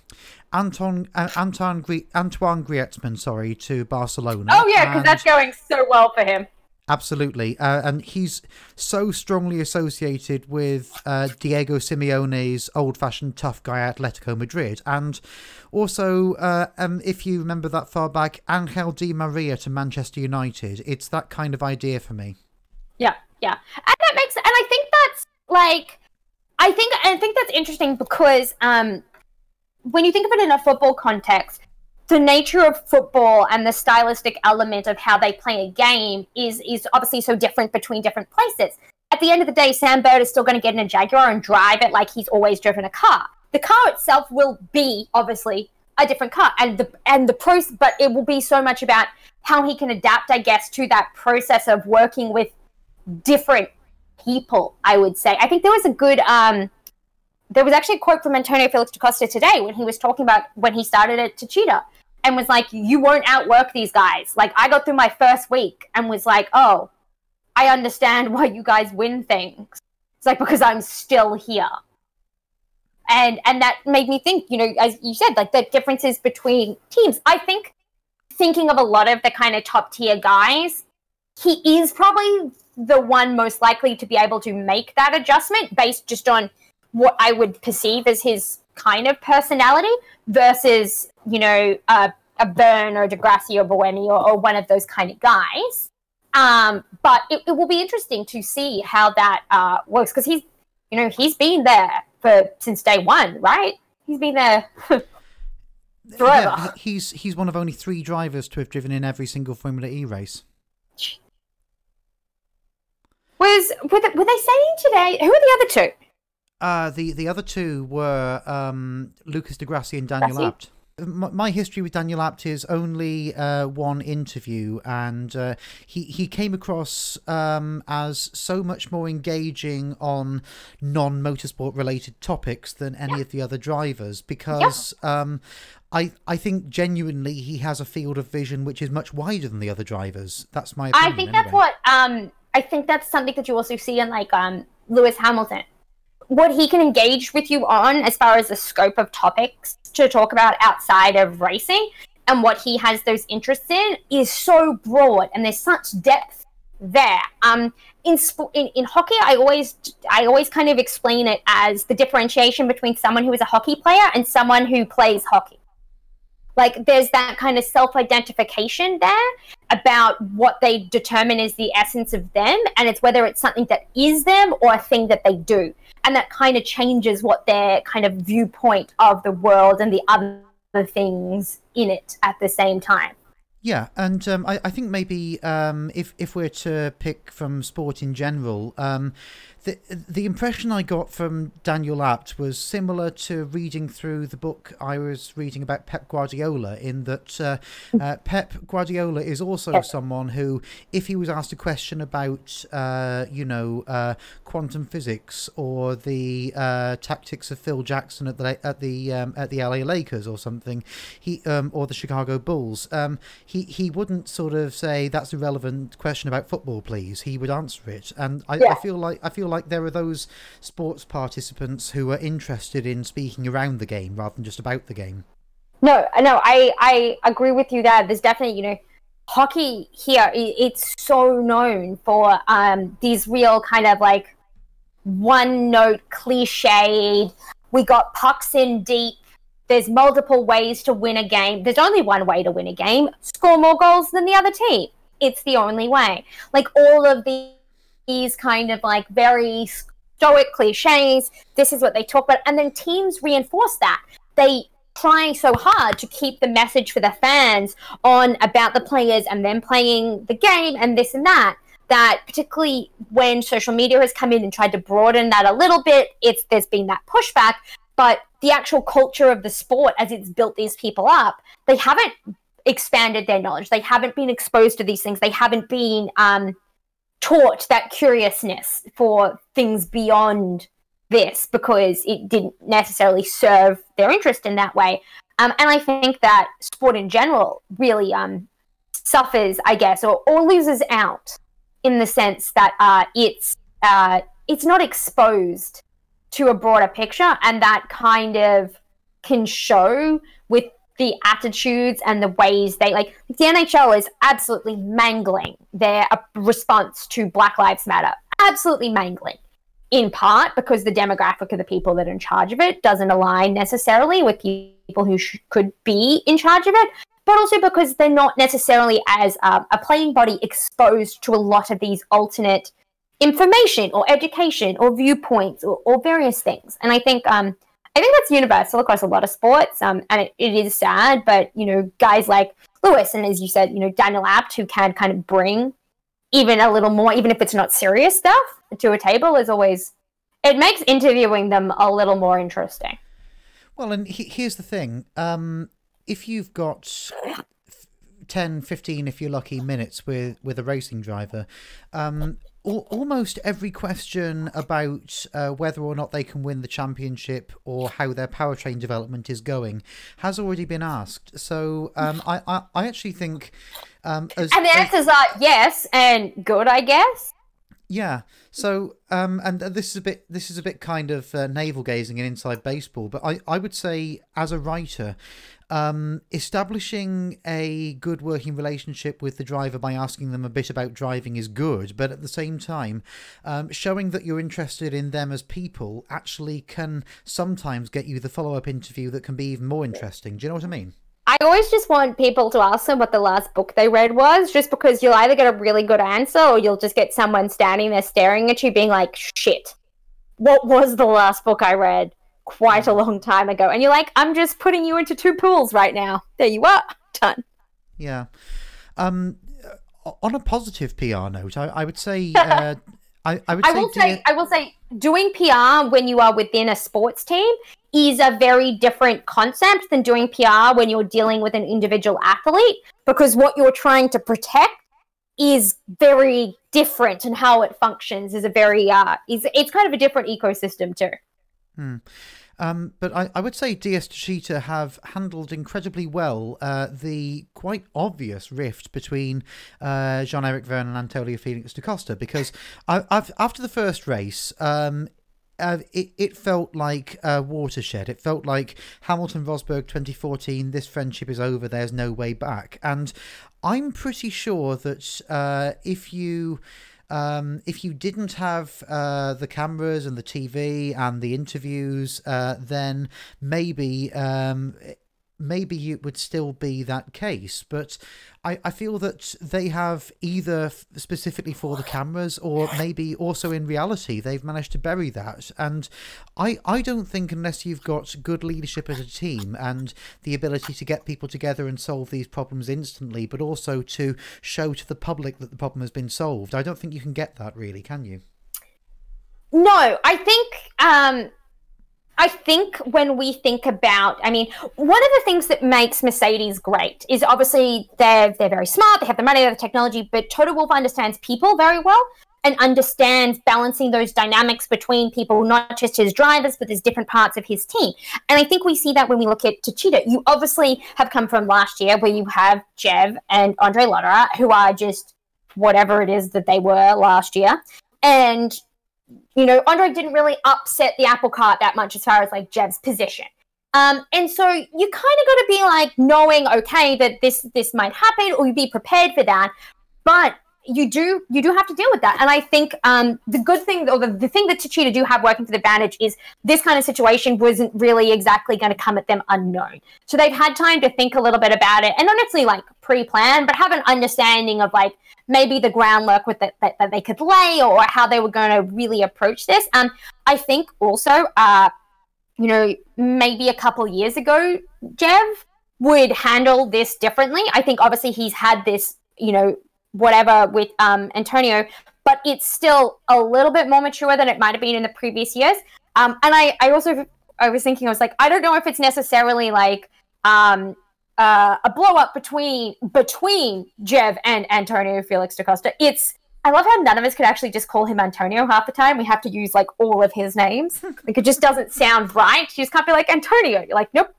Speaker 1: Anton uh, Anton Antoine Griezmann, sorry, to Barcelona.
Speaker 2: Oh yeah, because that's going so well for him.
Speaker 1: Absolutely, uh, and he's so strongly associated with uh, Diego Simeone's old-fashioned tough guy Atletico Madrid, and also, uh, um, if you remember that far back, Angel Di Maria to Manchester United. It's that kind of idea for me.
Speaker 2: Yeah, yeah, and that makes, and I think that's like, I think, I think that's interesting because um, when you think of it in a football context, the nature of football and the stylistic element of how they play a game is is obviously so different between different places. At the end of the day, Sam Bird is still going to get in a Jaguar and drive it like he's always driven a car. The car itself will be obviously a different car, and the and the process, but it will be so much about how he can adapt, I guess, to that process of working with different people. I would say. I think there was a good um, there was actually a quote from Antonio Felix da Costa today when he was talking about when he started at Techeetah and was like, You won't outwork these guys. Like, I got through my first week and was like, Oh, I understand why you guys win things. It's like, because I'm still here. And and that made me think, you know, as you said, like the differences between teams. I think thinking of a lot of the kind of top tier guys, he is probably the one most likely to be able to make that adjustment based just on what I would perceive as his kind of personality versus, you know, a, a Vergne or di Grassi or Buemi or, or, one of those kind of guys. Um, but it, it, will be interesting to see how that uh, works because he's, you know, he's been there for since day one, right? He's been there *laughs* forever. Yeah,
Speaker 1: he's he's one of only three drivers to have driven in every single Formula E race.
Speaker 2: Was were, they, were they saying today? Who are the other two?
Speaker 1: Uh, the the other two were um, Lucas di Grassi and Daniel Abt. My, my, history with Daniel Abt is only uh, one interview, and uh, he he came across um, as so much more engaging on non motorsport related topics than any yeah. of the other drivers because. Yeah. Um, I, I think genuinely he has a field of vision which is much wider than the other drivers. That's my opinion.
Speaker 2: I think that's what um I think that's something that you also see in like um Lewis Hamilton what he can engage with you on as far as the scope of topics to talk about outside of racing and what he has those interests in is so broad and there's such depth there. Um in, in in hockey i always i always kind of explain it as the differentiation between someone who is a hockey player and someone who plays hockey like there's that kind of self-identification there about what they determine is the essence of them and it's whether it's something that is them or a thing that they do and that kind of changes what their kind of viewpoint of the world and the other things in it at the same time.
Speaker 1: Yeah, and um, I, I think maybe um, if if we're to pick from sport in general, um, the the impression I got from Daniel Abt was similar to reading through the book I was reading about Pep Guardiola. In that uh, *laughs* uh, Pep Guardiola is also someone who, if he was asked a question about, uh, you know, uh, quantum physics or the uh, tactics of Phil Jackson at the at the um, at the LA Lakers or something, he um, or the Chicago Bulls, um, he he wouldn't sort of say that's a relevant question about football, please. He would answer it, and I,
Speaker 2: Yeah.
Speaker 1: I feel like I feel like there are those sports participants who are interested in speaking around the game rather than just about the game.
Speaker 2: No, no, I I agree with you there. There's definitely you know hockey here. It's so known for um these real kind of like one note cliched. We got pucks in deep. There's multiple ways to win a game. There's only one way to win a game: score more goals than the other team. It's the only way. Like all of the, these kind of like very stoic cliches. This is what they talk about, and then teams reinforce that. They trying so hard to keep the message for the fans on about the players and them playing the game and this and that that particularly when social media has come in and tried to broaden that a little bit it's there's been that pushback but the actual culture of the sport as it's built these people up they haven't expanded their knowledge they haven't been exposed to these things they haven't been um, taught that curiousness for things beyond this because it didn't necessarily serve their interest in that way. Um, and I think that sport in general really um, suffers, I guess, or, or loses out in the sense that uh, it's uh, it's not exposed to a broader picture, and that kind of can show with the attitudes and the ways they like. The NHL is absolutely mangling their uh, response to Black Lives Matter, absolutely mangling in part because the demographic of the people that are in charge of it doesn't align necessarily with people who sh- could be in charge of it, but also because they're not necessarily as uh, a playing body exposed to a lot of these alternate information or education or viewpoints or, or various things. And I think um, I think that's universal across a lot of sports, um, and it, it is sad. But you know, guys like Lewis and as you said, you know Daniel Abt, who can kind of bring even a little more, even if it's not serious stuff, to a table is always it makes interviewing them a little more interesting.
Speaker 1: Well, and he, here's the thing. Um, if you've got f- 10, 15, if you're lucky, minutes with, with a racing driver, um, al- almost every question about uh, whether or not they can win the championship or how their powertrain development is going has already been asked. So um, I, I, I actually think. Um, as,
Speaker 2: And the
Speaker 1: as-
Speaker 2: answers are yes and good, I guess.
Speaker 1: Yeah. So, um, and this is a bit, this is a bit kind of uh, navel gazing and inside baseball, but I, I would say as a writer, um, establishing a good working relationship with the driver by asking them a bit about driving is good, but at the same time, um, showing that you're interested in them as people actually can sometimes get you the follow up interview that can be even more interesting. Do you know what I mean?
Speaker 2: I always just want people to ask them what the last book they read was, just because you'll either get a really good answer or you'll just get someone standing there staring at you being like, shit, what was the last book I read quite a long time ago? And you're like, I'm just putting you into two pools right now. There you are. *laughs* Done.
Speaker 1: Yeah. Um, uh, on a positive PR note, I, I would say. *laughs* Uh, I, I would
Speaker 2: I
Speaker 1: say,
Speaker 2: will say, I will say, doing PR when you are within a sports team is a very different concept than doing PR when you're dealing with an individual athlete because what you're trying to protect is very different and how it functions is a very uh is it's kind of a different ecosystem too.
Speaker 1: Um, but I, I would say DS Techeetah have handled incredibly well uh, the quite obvious rift between uh, Jean Eric Vergne and Antonio Felix da Costa because I, after the first race, um, uh, it, it felt like a watershed. It felt like Hamilton Rosberg 2014, this friendship is over, there's no way back. And I'm pretty sure that uh, if you. Um, if you didn't have uh, the cameras and the TV and the interviews, uh, then maybe um, maybe it would still be that case. But I, I feel that they have either specifically for the cameras or maybe also in reality they've managed to bury that. And I, I don't think unless you've got good leadership as a team and the ability to get people together and solve these problems instantly, but also to show to the public that the problem has been solved, I don't think you can get that really, can you?
Speaker 2: No, I think um I think when we think about, I mean, one of the things that makes Mercedes great is obviously they're they're very smart, they have the money, they have the technology, but Toto Wolff understands people very well. and understands balancing those dynamics between people, not just his drivers, but there's different parts of his team. And I think we see that when we look at Techeetah. You obviously have come from last year where you have Jev and Andre Lotterer, who are just whatever it is that they were last year. And, you know, Andre didn't really upset the apple cart that much as far as like Jev's position. Um, and so you kind of got to be like knowing, okay, that this this might happen, or you be prepared for that. But you do you do have to deal with that. And I think um, the good thing, or the, the thing that Techeetah do have working for the advantage is this kind of situation wasn't really exactly going to come at them unknown. So they've had time to think a little bit about it, and necessarily like pre-plan, but have an understanding of like maybe the groundwork with it that, that they could lay or how they were going to really approach this. Um, I think also, uh, you know, maybe a couple years ago, Jev would handle this differently. I think obviously he's had this, you know, whatever with um, Antonio, but it's still a little bit more mature than it might have been in the previous years. Um, and I, I also, I was thinking, I was like, I don't know if it's necessarily like um, uh, a blow up between between Jev and Antonio Felix da Costa. It's I love how none of us could actually just call him Antonio half the time. We have to use like all of his names. like it just doesn't sound right. You just can't be like Antonio. You're like, nope,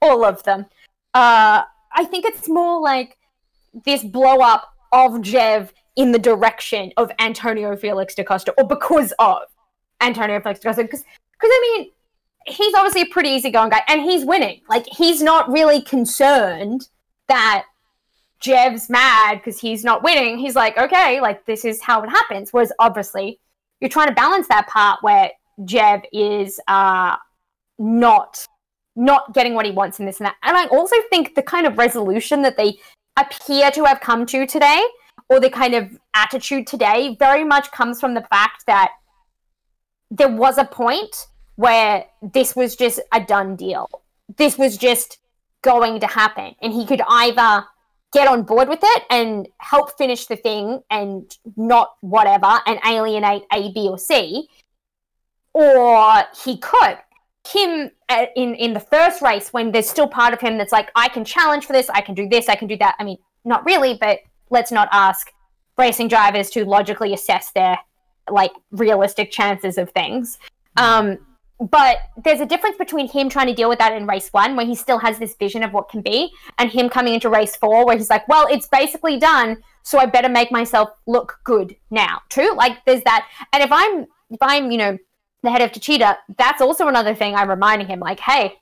Speaker 2: all of them. Uh, I think it's more like this blow up of Jev in the direction of Antonio Felix da Costa, or because of Antonio Felix da Costa. Because, because I mean, he's obviously a pretty easygoing guy, and he's winning. Like he's not really concerned that Jev's mad because he's not winning. He's like, okay, like this is how it happens. Whereas obviously, you're trying to balance that part where Jev is uh, not not getting what he wants in this and that. And I also think the kind of resolution that they appear to have come to today, or the kind of attitude today, very much comes from the fact that there was a point where this was just a done deal. This was just going to happen. And he could either get on board with it and help finish the thing and not whatever and alienate A, B, or C, or he could. Him uh, in in the first race when there's still part of him that's like I can challenge for this, I can do this, I can do that. I mean, not really, but let's not ask racing drivers to logically assess their like realistic chances of things. Um, but there's a difference between him trying to deal with that in race one, where he still has this vision of what can be, and him coming into race four, where he's like, well, it's basically done, so I better make myself look good now, too. Like, there's that. And if I'm, if I'm, you know, the head of Techeetah, that's also another thing I'm reminding him, like, hey,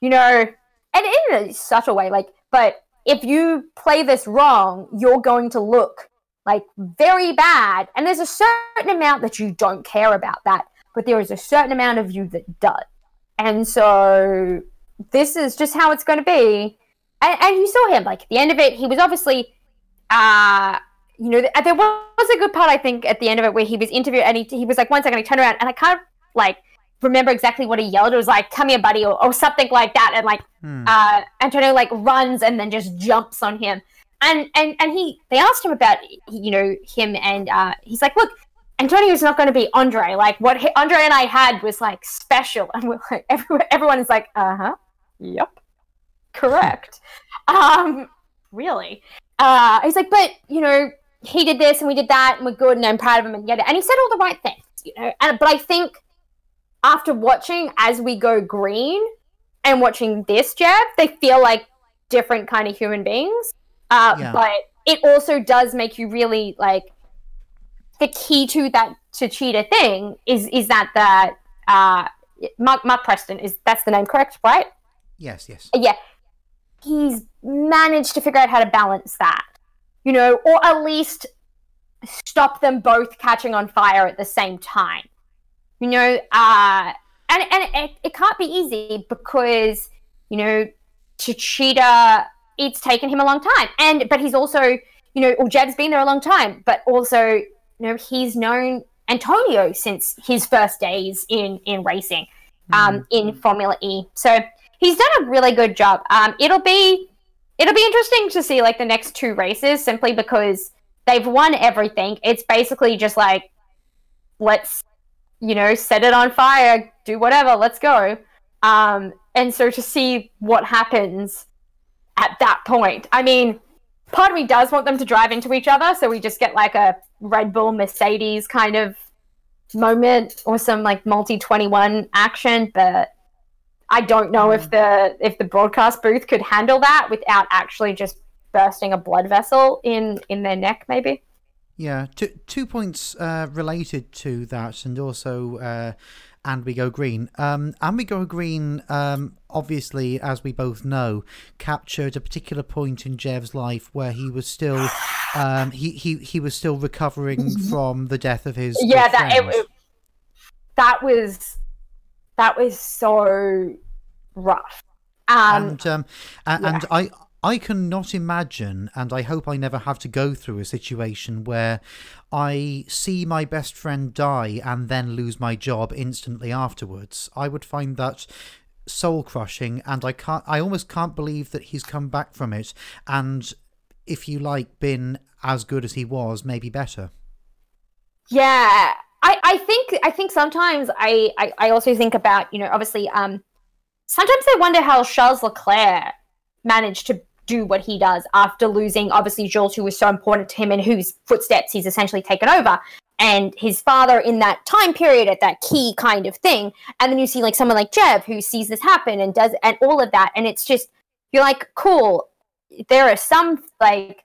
Speaker 2: you know, and in a subtle way, like, but if you play this wrong, you're going to look like very bad. And there's a certain amount that you don't care about that but there is a certain amount of you that does. And so this is just how it's going to be. And, and you saw him, like, at the end of it, he was obviously, uh, you know, there was a good part, I think, at the end of it where he was interviewed and he, he was like, one second, he turned around and I kind of, like, remember exactly what he yelled. It was like, come here, buddy, or, or something like that. And, like, hmm. uh, Antonio, like, runs and then just jumps on him. And, and and he they asked him about you know him and uh, he's like look Antonio's not going to be Andre. Like what he, Andre and I had was like special, *laughs* and we're like everyone, everyone is like, uh huh, yep, correct. *laughs* um, really? Uh, he's like, but you know, he did this and we did that, and we're good, and I'm proud of him, and yet, and he said all the right things, you know. And but I think after watching as we go green and watching this Jev, they feel like different kind of human beings. Uh, yeah. but it also does make you really like the key to that Techeetah thing is is that the uh, Mark, Mark Preston is that's the name, correct? Right?
Speaker 1: Yes, yes.
Speaker 2: Yeah, he's managed to figure out how to balance that, you know, or at least stop them both catching on fire at the same time. You know, uh, and and it, it can't be easy because you know Techeetah. It's taken him a long time, and but he's also you know, or Jev's been there a long time, but also you know, he's known Antonio since his first days in in racing, um, mm. in Formula E. So he's done a really good job. Um, it'll be it'll be interesting to see like the next two races, simply because they've won everything. It's basically just like let's you know set it on fire, do whatever, let's go. Um, and so to see what happens at that point, I mean, part of me does want them to drive into each other, so we just get like a Red Bull Mercedes kind of moment or some like multi 21 action, but I don't know if the if the broadcast booth could handle that without actually just bursting a blood vessel in in their neck maybe.
Speaker 1: Yeah, two two points uh, related to that, and also uh, and we go green. Um, and we go green. Um, obviously, as we both know, captured a particular point in Jev's life where he was still, um, he he he was still recovering from the death of his.
Speaker 2: Yeah, that it,
Speaker 1: friend.
Speaker 2: it- that was that was so rough. Um,
Speaker 1: and um, a-
Speaker 2: yeah.
Speaker 1: and I I cannot imagine, and I hope I never have to go through a situation where I see my best friend die and then lose my job instantly afterwards. I would find that soul crushing, and I can't. I almost can't believe that he's come back from it, and if you like, been as good as he was, maybe better.
Speaker 2: Yeah, I, I think I think sometimes I, I, I also think about you know obviously um sometimes I wonder how Charles Leclerc managed to do what he does after losing obviously Jules who was so important to him and whose footsteps he's essentially taken over and his father in that time period at that key kind of thing and then you see like someone like Jev who sees this happen and does and all of that and it's just you're like cool there are some like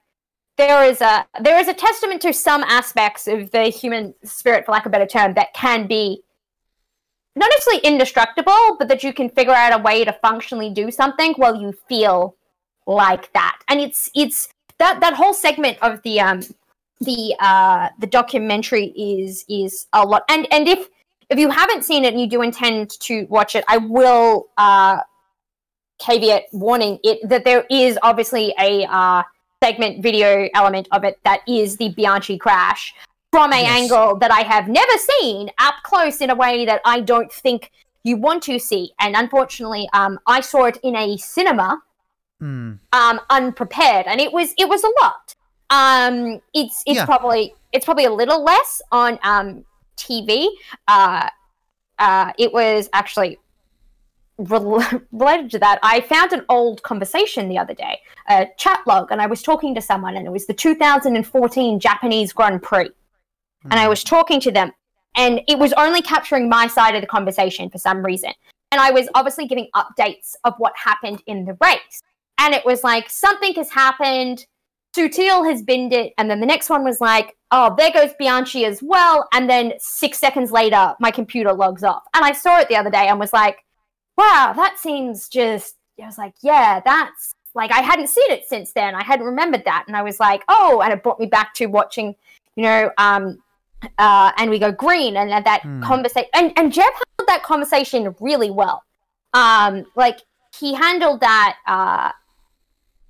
Speaker 2: there is a there is a testament to some aspects of the human spirit, for lack of a better term, that can be not necessarily indestructible, but that you can figure out a way to functionally do something while you feel like that. And it's it's that that whole segment of the um the uh the documentary is is a lot. And and if if you haven't seen it and you do intend to watch it, I will uh caveat warning it that there is obviously a uh segment video element of it that is the Bianchi crash from a
Speaker 1: Yes.
Speaker 2: angle that I have never seen up close in a way that I don't think you want to see. And unfortunately, um, I saw it in a cinema,
Speaker 1: Hmm.
Speaker 2: um, unprepared, and it was it was a lot. Um, it's it's
Speaker 1: Yeah.
Speaker 2: probably it's probably a little less on um, TV. Uh, uh, it was actually related to that. I found an old conversation the other day, a chat log, and I was talking to someone, and it was the 2014 Japanese Grand Prix, and I hmm. was talking to them, and it was only capturing my side of the conversation for some reason, and I was obviously giving updates of what happened in the race, and it was like something has happened. Sutil has binned it, and then the next one was like, "Oh, there goes Bianchi as well." And then six seconds later, my computer logs off, and I saw it the other day and was like, "Wow, that seems just." I was like, "Yeah, that's like I hadn't seen it since then. I hadn't remembered that." And I was like, "Oh," and it brought me back to watching, you know, um, uh, and we go green, and that, that
Speaker 1: Hmm.
Speaker 2: conversation, and and Jev handled that conversation really well. Um, like he handled that. Uh,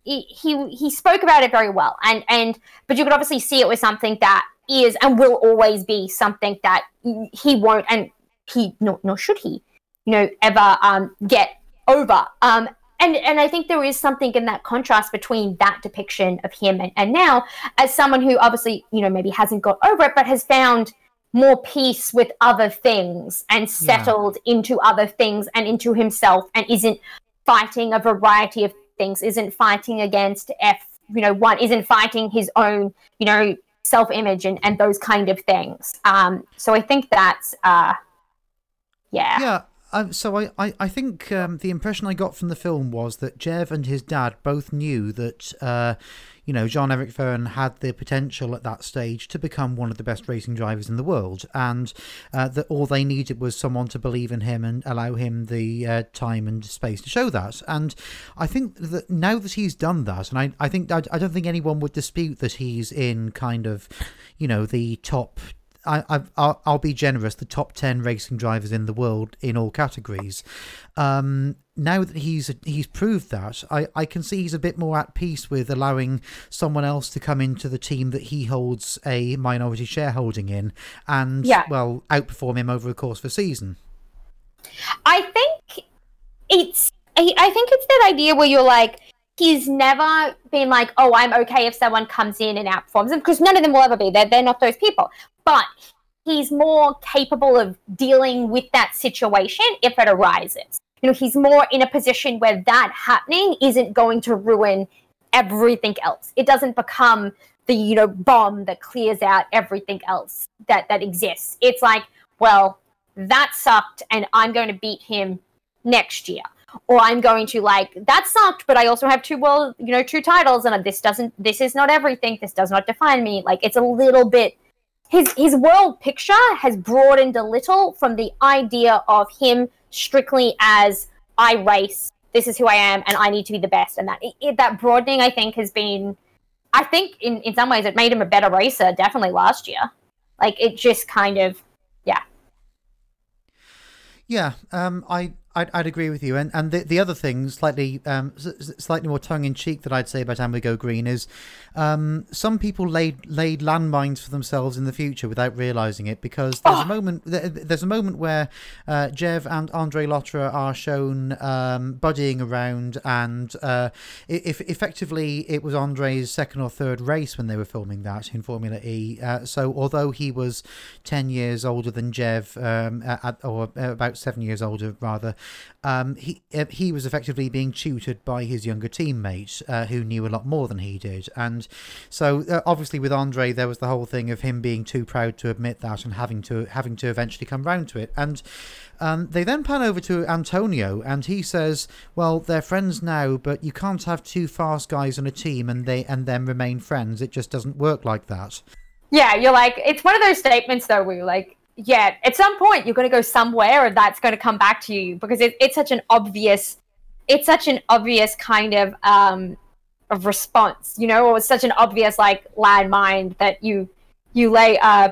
Speaker 2: he, he he spoke about it very well and and but you could obviously see it was something that is and will always be something that he won't and he nor, nor should he you know ever um get over. Um and and i think there is something in that contrast between that depiction of him and, and now as someone who obviously you know maybe hasn't got over it but has found more peace with other things and settled into other things and into himself and isn't fighting a variety of things isn't fighting against f you know one isn't fighting his own you know self-image and, and those kind of things. Um so i think that's uh yeah.
Speaker 1: Yeah. Um, so I, I, I think um, the impression I got from the film was that Jev and his dad both knew that, uh, you know, Jean Eric Vergne had the potential at that stage to become one of the best racing drivers in the world, and uh, that all they needed was someone to believe in him and allow him the uh, time and space to show that. And I think that now that he's done that, and I, I think I, I don't think anyone would dispute that he's in kind of, you know, the top I, I, I'll, I'll be generous. The top ten racing drivers in the world in all categories. Um, now that he's he's proved that, I, I can see he's a bit more at peace with allowing someone else to come into the team that he holds a minority shareholding in, and
Speaker 2: Yeah.
Speaker 1: well outperform him over the course of a season.
Speaker 2: I think it's I I think it's that idea where you're like he's never been like oh I'm okay if someone comes in and outperforms him because none of them will ever be they're they're not those people but he's more capable of dealing with that situation if it arises you know he's more in a position where that happening isn't going to ruin everything else it doesn't become the you know bomb that clears out everything else that that exists. It's like, well, that sucked, and I'm going to beat him next year. Or I'm going to like that sucked, but I also have two world, you know, two titles, and this doesn't, this is not everything. This does not define me. Like it's a little bit. His his world picture has broadened a little from the idea of him strictly as I race. This is who I am, and I need to be the best. And that it, that broadening, I think, has been. I think in in some ways it made him a better racer. Definitely last year, like it just kind of, yeah.
Speaker 1: Yeah, um, I I'd, I'd agree with you, and and the the other thing, slightly um, slightly more tongue in cheek that I'd say about And We Go Green is, um, some people laid laid landmines for themselves in the future without realizing it because there's oh. a moment there's a moment where uh, Jev and Andre Lotterer are shown um, buddying around, and uh, if effectively it was Andre's second or third race when they were filming that in Formula E. Uh, so although he was ten years older than Jev, um, at, or about seven years older rather um, he uh, he was effectively being tutored by his younger teammate, uh, who knew a lot more than he did, and so uh, obviously with Andre there was the whole thing of him being too proud to admit that and having to having to eventually come round to it, and um, they then pan over to Antonio, and he says, "Well, they're friends now, but you can't have two fast guys on a team and they and then remain friends. It just doesn't work like that."
Speaker 2: Yeah, you're like it's one of those statements though you're like yeah, at some point you're going to go somewhere and that's going to come back to you because it, it's such an obvious, it's such an obvious kind of um, of response, you know, or it's such an obvious like landmine that you you lay. Uh,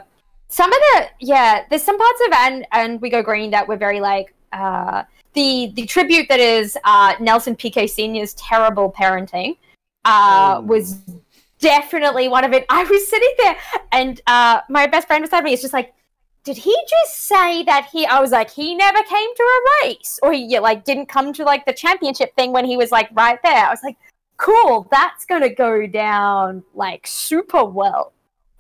Speaker 2: some of the yeah, there's some parts of and and we go green that were very like uh, the the tribute that is uh, Nelson Piquet Senior's terrible parenting uh, oh. was definitely one of it. I was sitting there and uh, my best friend beside me is just like did he just say that he i was like he never came to a race or he like didn't come to like the championship thing when he was like right there i was like cool that's gonna go down like super well.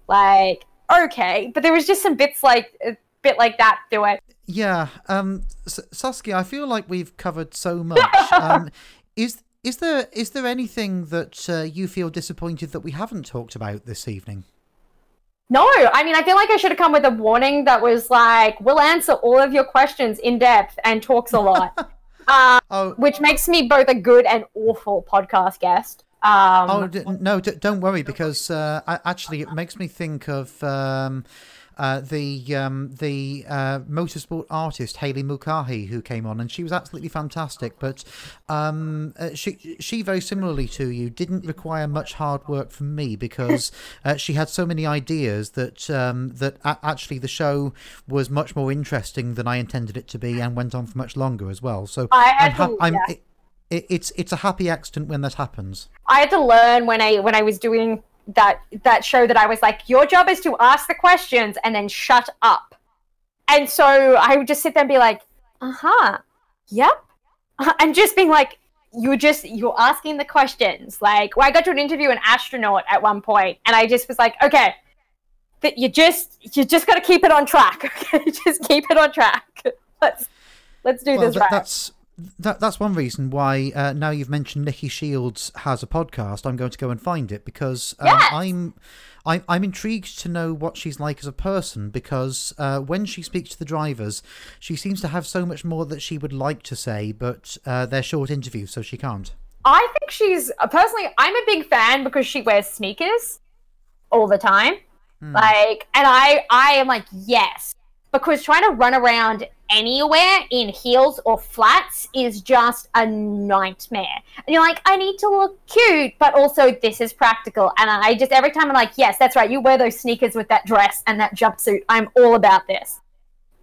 Speaker 2: Like okay but there was just some bits like a bit like that to it.
Speaker 1: Yeah um S- saskia i feel like we've covered so *laughs* much. Um is is there is there anything that uh, you feel disappointed that we haven't talked about this evening?
Speaker 2: No, I mean, I feel like I should have come with a warning that was like, we'll answer all of your questions in depth and talks a lot. *laughs* uh, oh. Which makes me both a good and awful podcast guest. Um,
Speaker 1: oh, d- no, d- don't worry, because uh, actually it makes me think of. Um, uh, the um, the uh, motorsport artist Haley Mukahi who came on, and she was absolutely fantastic. But um, uh, she she very similarly to you didn't require much hard work from me because *laughs* uh, she had so many ideas that um, that a- actually the show was much more interesting than I intended it to be, and went on for much longer as well. So
Speaker 2: I I'm, ha- I'm
Speaker 1: it, it, it's it's a happy accident when that happens.
Speaker 2: I had to learn when I when I was doing that that show that I was like, your job is to ask the questions and then shut up. And so I would just sit there and be like, uh huh, yep, *laughs* and just being like, you're just you're asking the questions. Like, well, I got to an interview an astronaut at one point, and I just was like, okay, that you just you just got to keep it on track. *laughs* Okay, just keep it on track. *laughs* Let's let's do well, this right.
Speaker 1: That's that that's one reason why uh, now you've mentioned Nikki Shields has a podcast. I'm going to go and find it because um,
Speaker 2: yes!
Speaker 1: I'm, I'm I'm intrigued to know what she's like as a person because uh, when she speaks to the drivers, she seems to have so much more that she would like to say, but uh, they're short interviews, so she can't.
Speaker 2: I think she's uh, personally. I'm a big fan because she wears sneakers all the time. Hmm. Like, and I I am like yes because trying to run around anywhere in heels or flats is just a nightmare. And you're like, I need to look cute, but also this is practical. And I just every time I'm like, yes, that's right. You wear those sneakers with that dress and that jumpsuit. I'm all about this.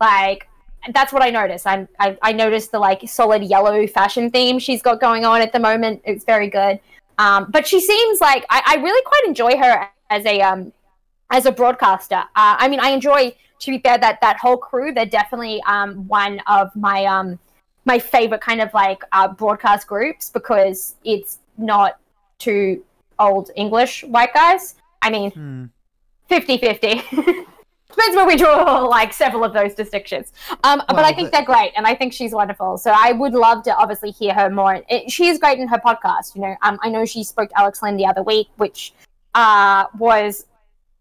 Speaker 2: Like that's what I noticed. I'm I, I noticed the like solid yellow fashion theme she's got going on at the moment. It's very good. Um, but she seems like I, I really quite enjoy her as a um as a broadcaster. Uh, I mean, I enjoy to be fair, that that whole crew, they're definitely um, one of my um, my favorite kind of like uh, broadcast groups because it's not two old English white guys. I mean, hmm. 50 50. *laughs* Depends where we draw like several of those distinctions. Um, well, but I think they're great, and I think she's wonderful. So I would love to obviously hear her more. It, she is great in her podcast. You know, um, I know she spoke to Alex Lynn the other week, which uh, was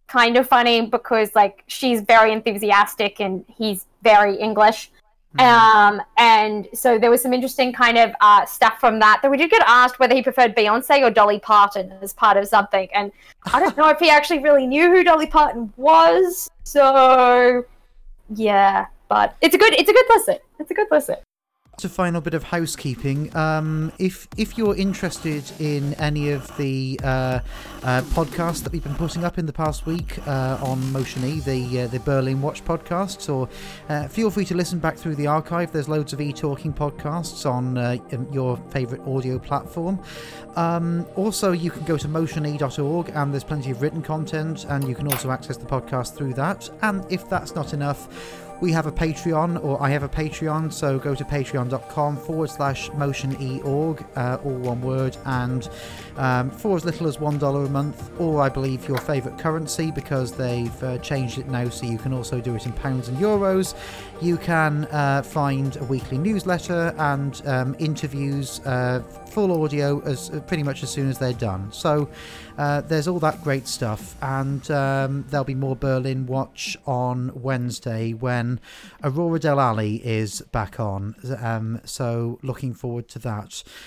Speaker 2: kind of funny because like she's very enthusiastic and he's very English. Um, and so there was some interesting kind of uh, stuff from that. That we did get asked whether he preferred Beyonce or Dolly Parton as part of something, and I don't know if he actually really knew who Dolly Parton was. So yeah, but it's a good it's a good listen. It's a good listen.
Speaker 1: Just a final bit of housekeeping. Um, if if you're interested in any of the uh, uh, podcasts that we've been putting up in the past week uh, on Motion E, the uh, the Berlin Watch podcasts, or uh, feel free to listen back through the archive. There's loads of e-talking podcasts on uh, your favourite audio platform. Um, also, you can go to motione.org and there's plenty of written content, and you can also access the podcast through that. And if that's not enough, we have a Patreon, or I have a Patreon, so go to patreon.com forward slash motioneorg, uh, all one word, and um, for as little as $1 a month, or I believe your favourite currency, because they've uh, changed it now so you can also do it in pounds and euros. You can uh, find a weekly newsletter and um, interviews, uh, full audio, as uh, pretty much as soon as they're done. So uh, there's all that great stuff, and um, there'll be more Berlin Watch on Wednesday when Aurora Del Ali is back on. Um, so looking forward to that.